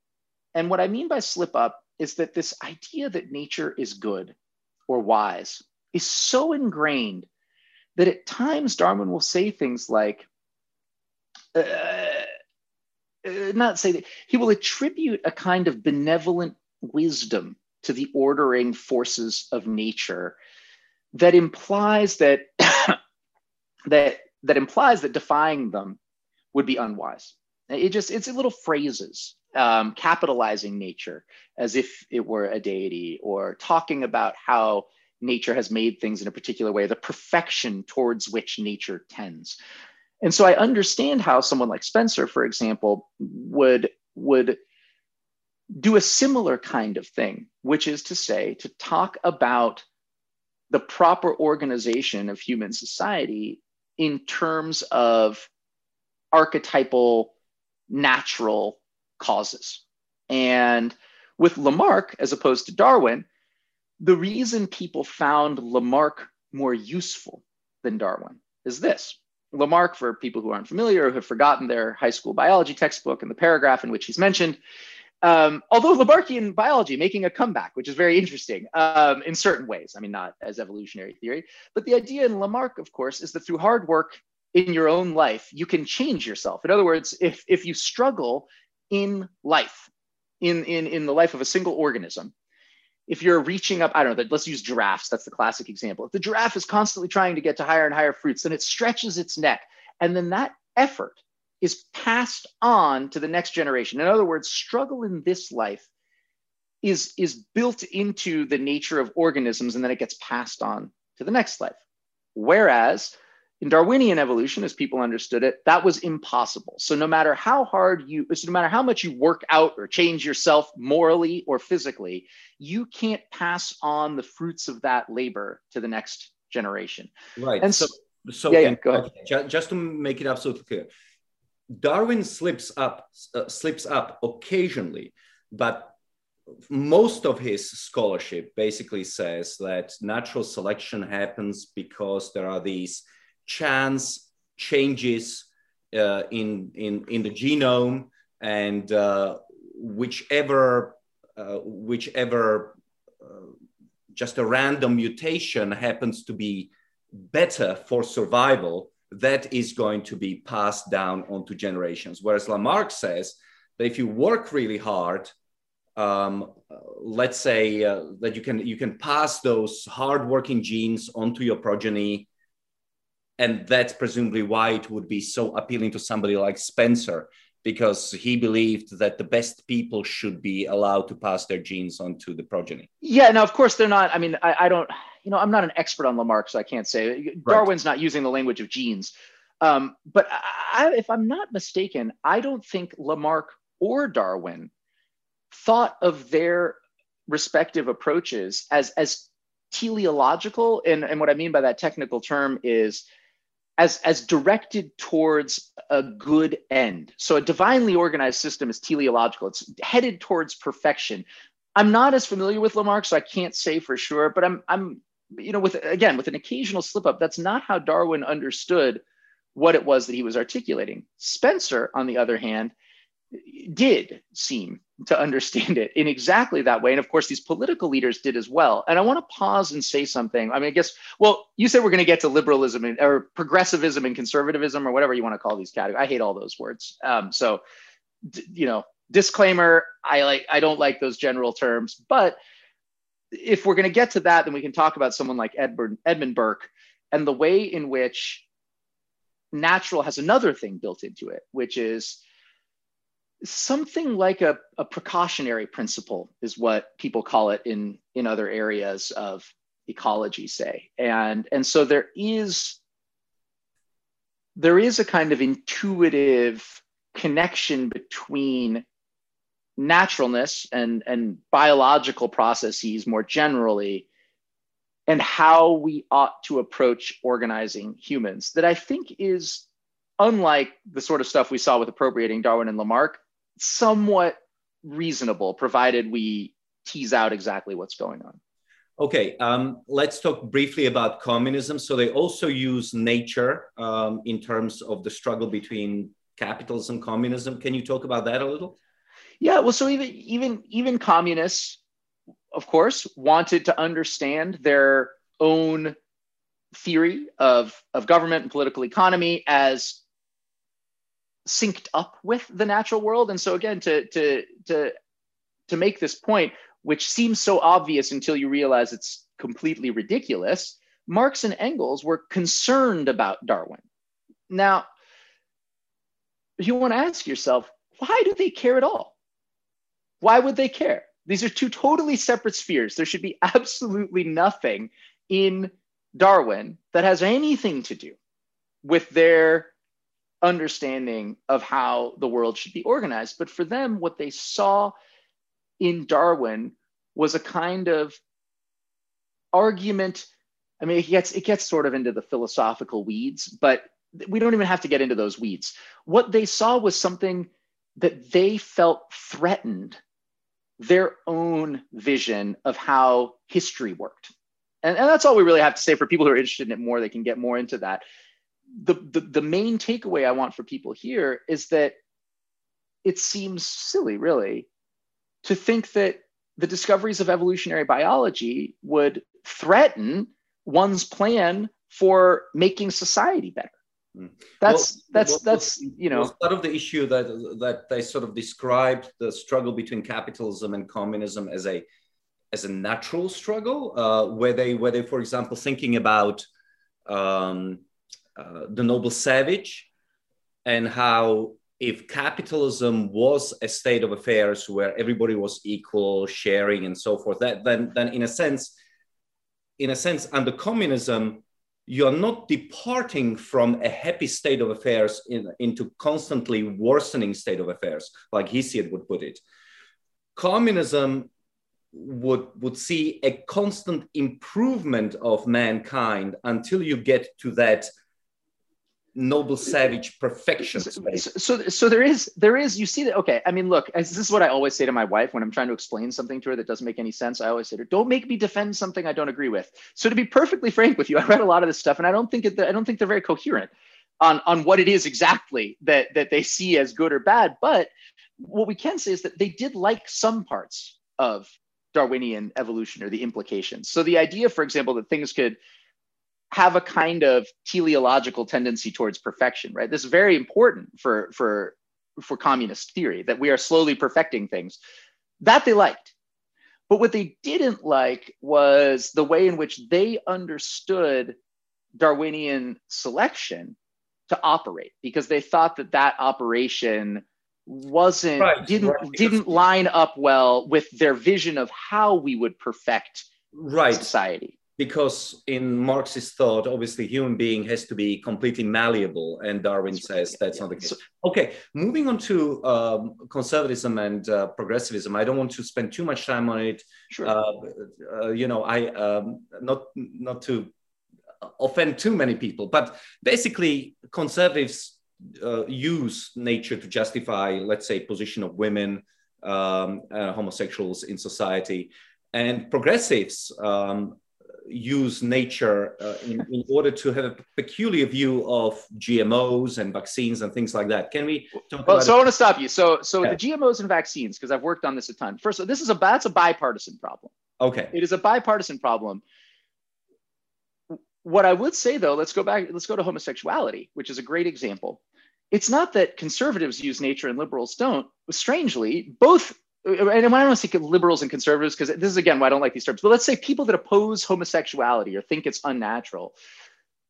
[SPEAKER 2] And what I mean by slip up is that this idea that nature is good or wise is so ingrained that at times Darwin will say things like, uh, uh, not say that, he will attribute a kind of benevolent wisdom to the ordering forces of nature that implies that that that implies that defying them would be unwise. It just it's little phrases um, capitalizing nature as if it were a deity or talking about how nature has made things in a particular way, the perfection towards which nature tends. And so I understand how someone like Spencer, for example, would would do a similar kind of thing, which is to say, to talk about the proper organization of human society in terms of archetypal natural causes. And with Lamarck, as opposed to Darwin, the reason people found Lamarck more useful than Darwin is this. Lamarck, for people who aren't familiar or have forgotten their high school biology textbook and the paragraph in which he's mentioned, um, although Lamarckian biology making a comeback, which is very interesting um, in certain ways. I mean, not as evolutionary theory, but the idea in Lamarck, of course, is that through hard work in your own life, you can change yourself. In other words, if, if you struggle in life, in, in, in the life of a single organism, if you're reaching up, I don't know, let's use giraffes. That's the classic example. If the giraffe is constantly trying to get to higher and higher fruits, then it stretches its neck. And then that effort is passed on to the next generation. In other words, struggle in this life is, is built into the nature of organisms and then it gets passed on to the next life. Whereas in Darwinian evolution, as people understood it, that was impossible. So no matter how hard you, so no matter how much you work out or change yourself morally or physically, you can't pass on the fruits of that labor to the next generation.
[SPEAKER 1] Right.
[SPEAKER 2] And
[SPEAKER 1] so, so, yeah, yeah, go ahead. just to make it absolutely clear, Darwin slips up, uh, slips up occasionally, but most of his scholarship basically says that natural selection happens because there are these chance changes uh, in, in, in the genome and uh, whichever, uh, whichever uh, just a random mutation happens to be better for survival, that is going to be passed down onto generations. Whereas Lamarck says that if you work really hard, um, let's say uh, that you can you can pass those hardworking genes onto your progeny, and that's presumably why it would be so appealing to somebody like Spencer because he believed that the best people should be allowed to pass their genes on to the progeny.
[SPEAKER 2] Yeah, now of course they're not. I mean, I, I don't, you know, I'm not an expert on Lamarck, so I can't say. Right. Darwin's not using the language of genes. Um, but I, if I'm not mistaken, I don't think Lamarck or Darwin thought of their respective approaches as as teleological. And, and what I mean by that technical term is as, as directed towards a good end. So a divinely organized system is teleological, it's headed towards perfection. I'm not as familiar with Lamarck, so I can't say for sure, but I'm, I'm you know, with again, with an occasional slip up, that's not how Darwin understood what it was that he was articulating. Spencer, on the other hand, did seem to understand it in exactly that way. And of course, these political leaders did as well. And I want to pause and say something. I mean, I guess, well, you said we're going to get to liberalism and, or progressivism and conservatism or whatever you want to call these categories. I hate all those words. Um, so, d- you know, disclaimer, I like, I don't like those general terms, but if we're going to get to that, then we can talk about someone like Edmund, Edmund Burke and the way in which natural has another thing built into it, which is something like a, a precautionary principle is what people call it in in other areas of ecology say. And and so there is there is a kind of intuitive connection between naturalness and and biological processes more generally and how we ought to approach organizing humans that i think is unlike the sort of stuff we saw with appropriating darwin and lamarck somewhat reasonable, provided we tease out exactly what's going on.
[SPEAKER 1] Okay, um, let's talk briefly about communism. So they also use nature um, in terms of the struggle between capitalism and communism. Can you talk about that a little?
[SPEAKER 2] Yeah, well, so even even even communists, of course, wanted to understand their own theory of, of government and political economy as synced up with the natural world. And so again, to to to to make this point, which seems so obvious until you realize it's completely ridiculous, Marx and Engels were concerned about Darwin. Now, you want to ask yourself, why do they care at all? Why would they care? These are two totally separate spheres. There should be absolutely nothing in Darwin that has anything to do with their understanding of how the world should be organized. But for them, what they saw in Darwin was a kind of argument. I mean, it gets it gets sort of into the philosophical weeds, but we don't even have to get into those weeds. What they saw was something that they felt threatened their own vision of how history worked. And, and that's all we really have to say for people who are interested in it more. They can get more into that the, the, the main takeaway I want for people here is that it seems silly, really, to think that the discoveries of evolutionary biology would threaten one's plan for making society better. Hmm. That's well, that's well, that's you know
[SPEAKER 1] part of the issue that that they sort of described the struggle between capitalism and communism as a as a natural struggle, uh, where they where they, for example, thinking about um, uh, the noble savage and how if capitalism was a state of affairs where everybody was equal sharing and so forth that then then in a sense in a sense under communism you're not departing from a happy state of affairs in, into constantly worsening state of affairs like hesiod would put it. Communism would would see a constant improvement of mankind until you get to that noble savage perfection
[SPEAKER 2] so, so, so there is there is you see that okay i mean look this is what i always say to my wife when i'm trying to explain something to her that doesn't make any sense. I always say to her don't make me defend something i don't agree with. So to be perfectly frank with you i read a lot of this stuff and i don't think it, i don't think they're very coherent on on what it is exactly that that they see as good or bad. But what we can say is that they did like some parts of darwinian evolution or the implications. So the idea for example that things could have a kind of teleological tendency towards perfection, right? This is very important for, for, for communist theory that we are slowly perfecting things. That they liked. But what they didn't like was the way in which they understood Darwinian selection to operate because they thought that that operation wasn't right, didn't right. didn't line up well with their vision of how we would perfect right society
[SPEAKER 1] because in Marxist thought, obviously, human being has to be completely malleable, and Darwin that's says right. that's yeah. not the case. Okay, moving on to um, conservatism and uh, progressivism. I don't want to spend too much time on it. Sure. Uh, uh, you know, I um, not not to offend too many people, but basically, conservatives uh, use nature to justify, let's say, position of women, um, uh, homosexuals in society, and progressives um, use nature uh, in, in, order to have a peculiar view of GMOs and vaccines and things like that. Can we
[SPEAKER 2] talk well, so it? I want to stop you. So, so the GMOs and vaccines, because I've worked on this a ton. First, this is a that's a bipartisan problem.
[SPEAKER 1] Okay.
[SPEAKER 2] It is a bipartisan problem. What I would say though, let's go back, let's go to homosexuality, which is a great example. It's not that conservatives use nature and liberals don't. Strangely, both and I don't say liberals and conservatives, because this is again why I don't like these terms, but let's say people that oppose homosexuality or think it's unnatural,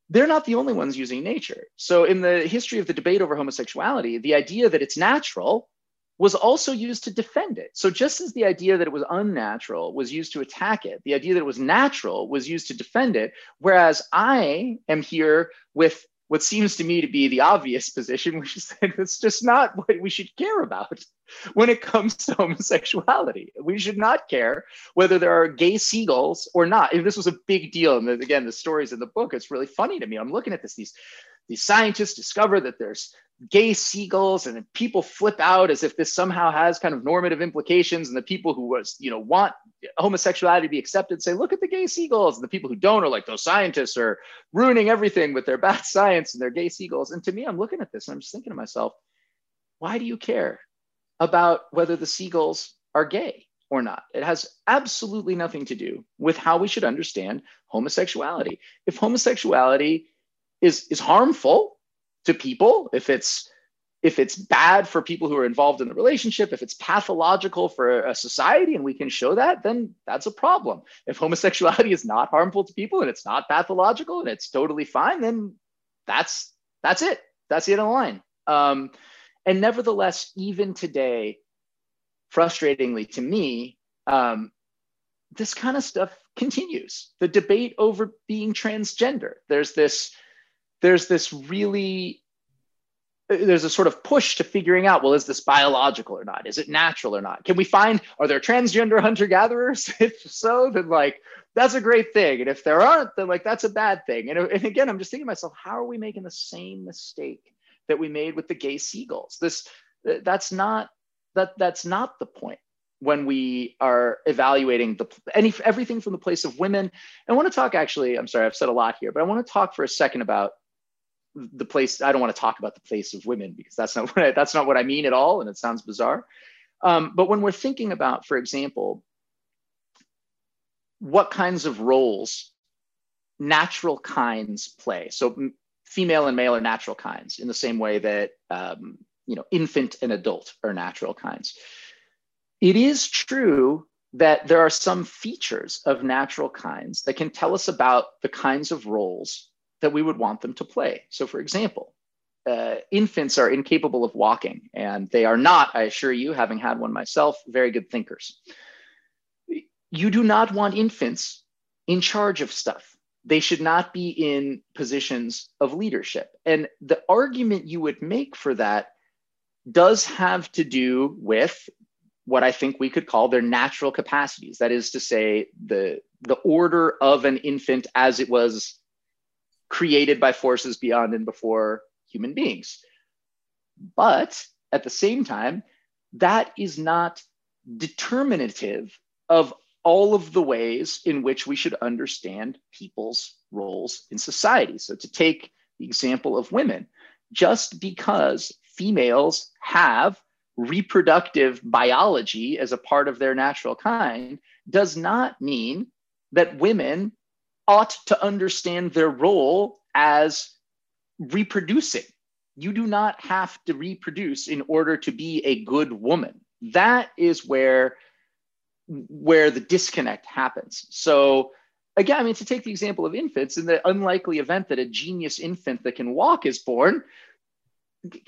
[SPEAKER 2] they're not the only ones using nature. So in the history of the debate over homosexuality, the idea that it's natural was also used to defend it. So just as the idea that it was unnatural was used to attack it, the idea that it was natural was used to defend it. Whereas I am here with what seems to me to be the obvious position, which is that it's just not what we should care about when it comes to homosexuality. We should not care whether there are gay seagulls or not. If this was a big deal, and again, the stories in the book, it's really funny to me. I'm looking at this, these, these scientists discover that there's gay seagulls and people flip out as if this somehow has kind of normative implications and the people who was you know want homosexuality to be accepted say look at the gay seagulls. And the people who don't are like those scientists are ruining everything with their bad science and their gay seagulls. And to me i'm looking at this and i'm just thinking to myself why do you care about whether the seagulls are gay or not? It has absolutely nothing to do with how we should understand homosexuality. If homosexuality is is harmful to people, if it's if it's bad for people who are involved in the relationship, if it's pathological for a society and we can show that, then that's a problem. If homosexuality is not harmful to people and it's not pathological and it's totally fine, then that's that's it. That's the end of the line. Um, and nevertheless, even today, frustratingly to me, um, this kind of stuff continues. The debate over being transgender. There's this there's this really there's a sort of push to figuring out well is this biological or not? Is it natural or not? Can we find are there transgender hunter gatherers if so then like that's a great thing. And if there aren't then like that's a bad thing. And, and again i'm just thinking to myself how are we making the same mistake that we made with the gay seagulls? This that's not that that's not the point when we are evaluating the any everything from the place of women. I want to talk actually i'm sorry i've said a lot here but i want to talk for a second about the place i don't want to talk about the place of women because that's not what I, that's not what i mean at all and it sounds bizarre. Um, but when we're thinking about for example what kinds of roles natural kinds play so female and male are natural kinds in the same way that um, you know infant and adult are natural kinds. It is true that there are some features of natural kinds that can tell us about the kinds of roles that we would want them to play. So, for example, uh, infants are incapable of walking, and they are not, I assure you, having had one myself, very good thinkers. You do not want infants in charge of stuff. They should not be in positions of leadership. And the argument you would make for that does have to do with what I think we could call their natural capacities. That is to say, the, the order of an infant as it was created by forces beyond and before human beings. But at the same time, that is not determinative of all of the ways in which we should understand people's roles in society. So, to take the example of women, just because females have reproductive biology as a part of their natural kind does not mean that women ought to understand their role as reproducing. You do not have to reproduce in order to be a good woman. That is where where the disconnect happens. So again, I mean, to take the example of infants, in the unlikely event that a genius infant that can walk is born,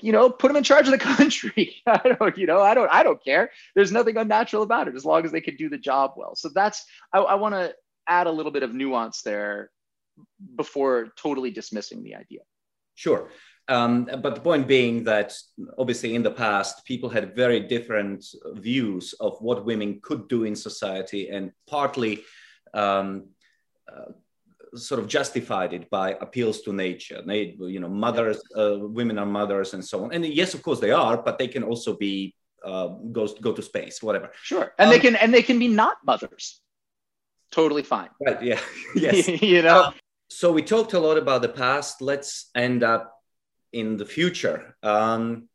[SPEAKER 2] you know, put them in charge of the country. I don't, you know, I don't, I don't care. There's nothing unnatural about it as long as they can do the job well. So that's, I, I want to add a little bit of nuance there before totally dismissing the idea.
[SPEAKER 1] Sure. Um, but the point being that obviously in the past, people had very different views of what women could do in society and partly um, uh, sort of justified it by appeals to nature. They, you know, mothers, uh, women are mothers and so on. And yes, of course they are, but they can also be uh, go, go to space, whatever.
[SPEAKER 2] Sure. And um, they can, and they can be not mothers. Totally fine.
[SPEAKER 1] Right. Yeah. yes.
[SPEAKER 2] you know,
[SPEAKER 1] so we talked a lot about the past. Let's end up in the future. Um,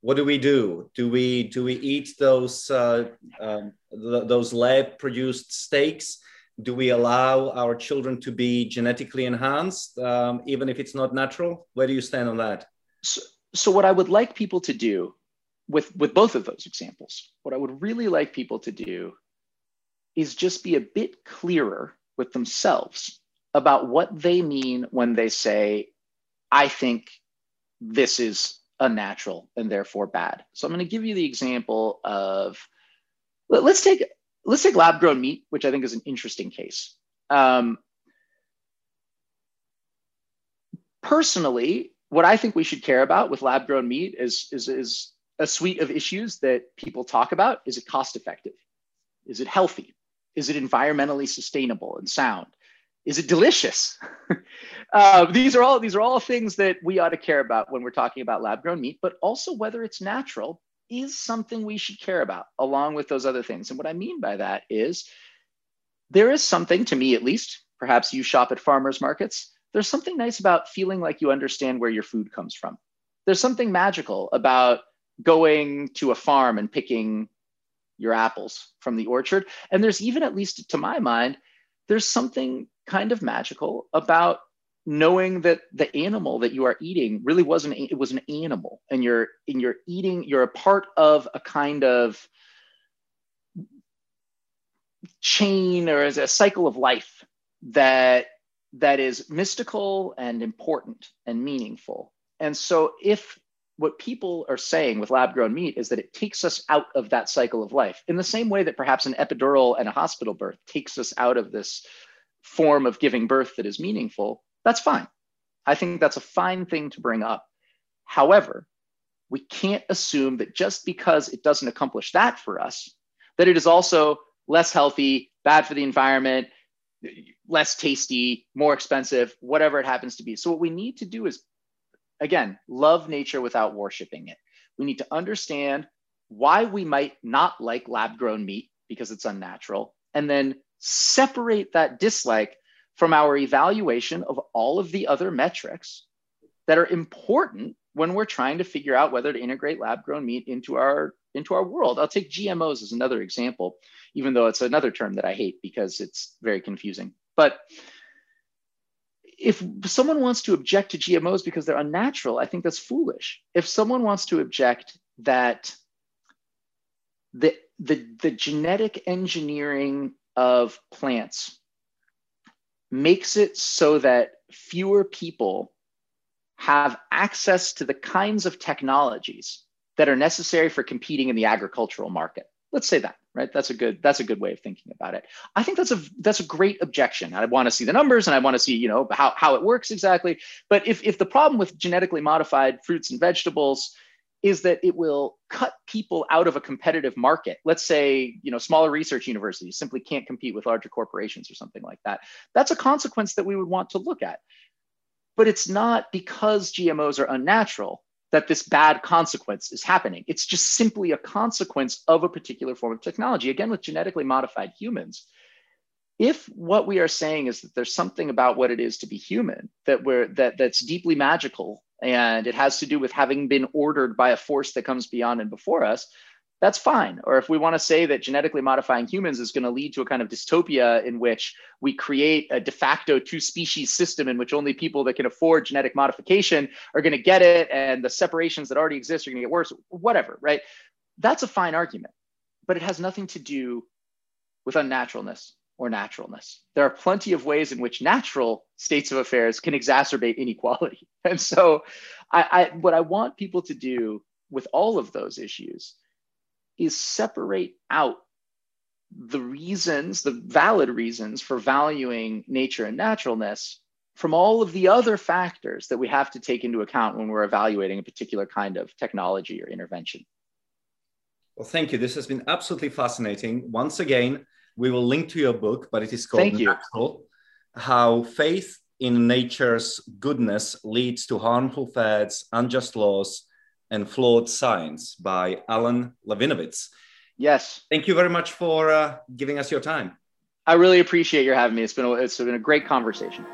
[SPEAKER 1] what do we do? Do we do we eat those uh, um, th- those lab produced steaks? Do we allow our children to be genetically enhanced, um, even if it's not natural? Where do you stand on that?
[SPEAKER 2] So, so what I would like people to do with with both of those examples, what I would really like people to do is just be a bit clearer with themselves about what they mean when they say, "I think this is unnatural and therefore bad. So I'm going to give you the example of let's take let's take lab grown meat, which I think is an interesting case. Um, personally, what I think we should care about with lab grown meat is, is, is a suite of issues that people talk about. Is it cost effective? Is it healthy? Is it environmentally sustainable and sound? Is it delicious? uh, these are all these are all things that we ought to care about when we're talking about lab grown meat, but also whether it's natural is something we should care about along with those other things. And what I mean by that is there is something to me at least, perhaps you shop at farmers markets, there's something nice about feeling like you understand where your food comes from. There's something magical about going to a farm and picking your apples from the orchard. And there's even, at least to my mind, there's something kind of magical about knowing that the animal that you are eating really wasn't it was an animal and you're and you're eating you're a part of a kind of chain or as a cycle of life that that is mystical and important and meaningful and so if what people are saying with lab grown meat is that it takes us out of that cycle of life in the same way that perhaps an epidural and a hospital birth takes us out of this form of giving birth that is meaningful that's fine. I think that's a fine thing to bring up. However, we can't assume that just because it doesn't accomplish that for us, that it is also less healthy, bad for the environment, less tasty, more expensive, whatever it happens to be. So, what we need to do is, again, love nature without worshiping it. We need to understand why we might not like lab grown meat because it's unnatural, and then separate that dislike from our evaluation of all of the other metrics that are important when we're trying to figure out whether to integrate lab grown meat into our into our world. I'll take GMOs as another example, even though it's another term that I hate because it's very confusing. But if someone wants to object to GMOs because they're unnatural, I think that's foolish. If someone wants to object that the, the, the genetic engineering of plants makes it so that fewer people have access to the kinds of technologies that are necessary for competing in the agricultural market. Let's say that, right? That's a good that's a good way of thinking about it. I think that's a that's a great objection. I want to see the numbers and I want to see, you know, how, how it works exactly. But if if the problem with genetically modified fruits and vegetables is that it will cut people out of a competitive market. Let's say, you know, smaller research universities simply can't compete with larger corporations or something like that. That's a consequence that we would want to look at. But it's not because GMOs are unnatural that this bad consequence is happening. It's just simply a consequence of a particular form of technology. Again, with genetically modified humans, if what we are saying is that there's something about what it is to be human that we're that that's deeply magical and it has to do with having been ordered by a force that comes beyond and before us, that's fine. Or if we want to say that genetically modifying humans is going to lead to a kind of dystopia in which we create a de facto two species system in which only people that can afford genetic modification are going to get it and the separations that already exist are going to get worse, whatever, right? That's a fine argument, but it has nothing to do with unnaturalness or naturalness. There are plenty of ways in which natural states of affairs can exacerbate inequality. And so, I, I, what I want people to do with all of those issues is separate out the reasons, the valid reasons for valuing nature and naturalness from all of the other factors that we have to take into account when we're evaluating a particular kind of technology or intervention.
[SPEAKER 1] Well, thank you. This has been absolutely fascinating. Once again, we will link to your book, but it is called
[SPEAKER 2] Thank
[SPEAKER 1] Natural, How Faith in Nature's Goodness Leads to Harmful Fads, Unjust Laws, and Flawed Science by Alan Levinovitz.
[SPEAKER 2] Yes.
[SPEAKER 1] Thank you very much for uh, giving us your time.
[SPEAKER 2] I really appreciate your having me. It's been a, it's been a great conversation.